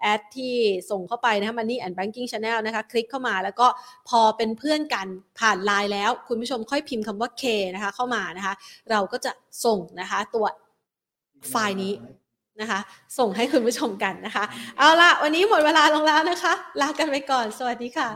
แอดที่ส่งเข้าไปนะคะ Money and Banking Channel นะคะ คลิกเข้ามาแล้วก็พอเป็นเพื่อนกันผ่านไลน์แล้ว คุณผู้ชมค่อยพิมพ์คำว่า K นะคะ เข้ามานะคะ เราก็จะส่งนะคะตัวไฟล์นี้นะคะ ส่งให้คุณผู้ชมกันนะคะ เอาละวันนี้หมดเวลาลงแล้วนะคะ ลากันไปก่อน สวัสดีค่ะ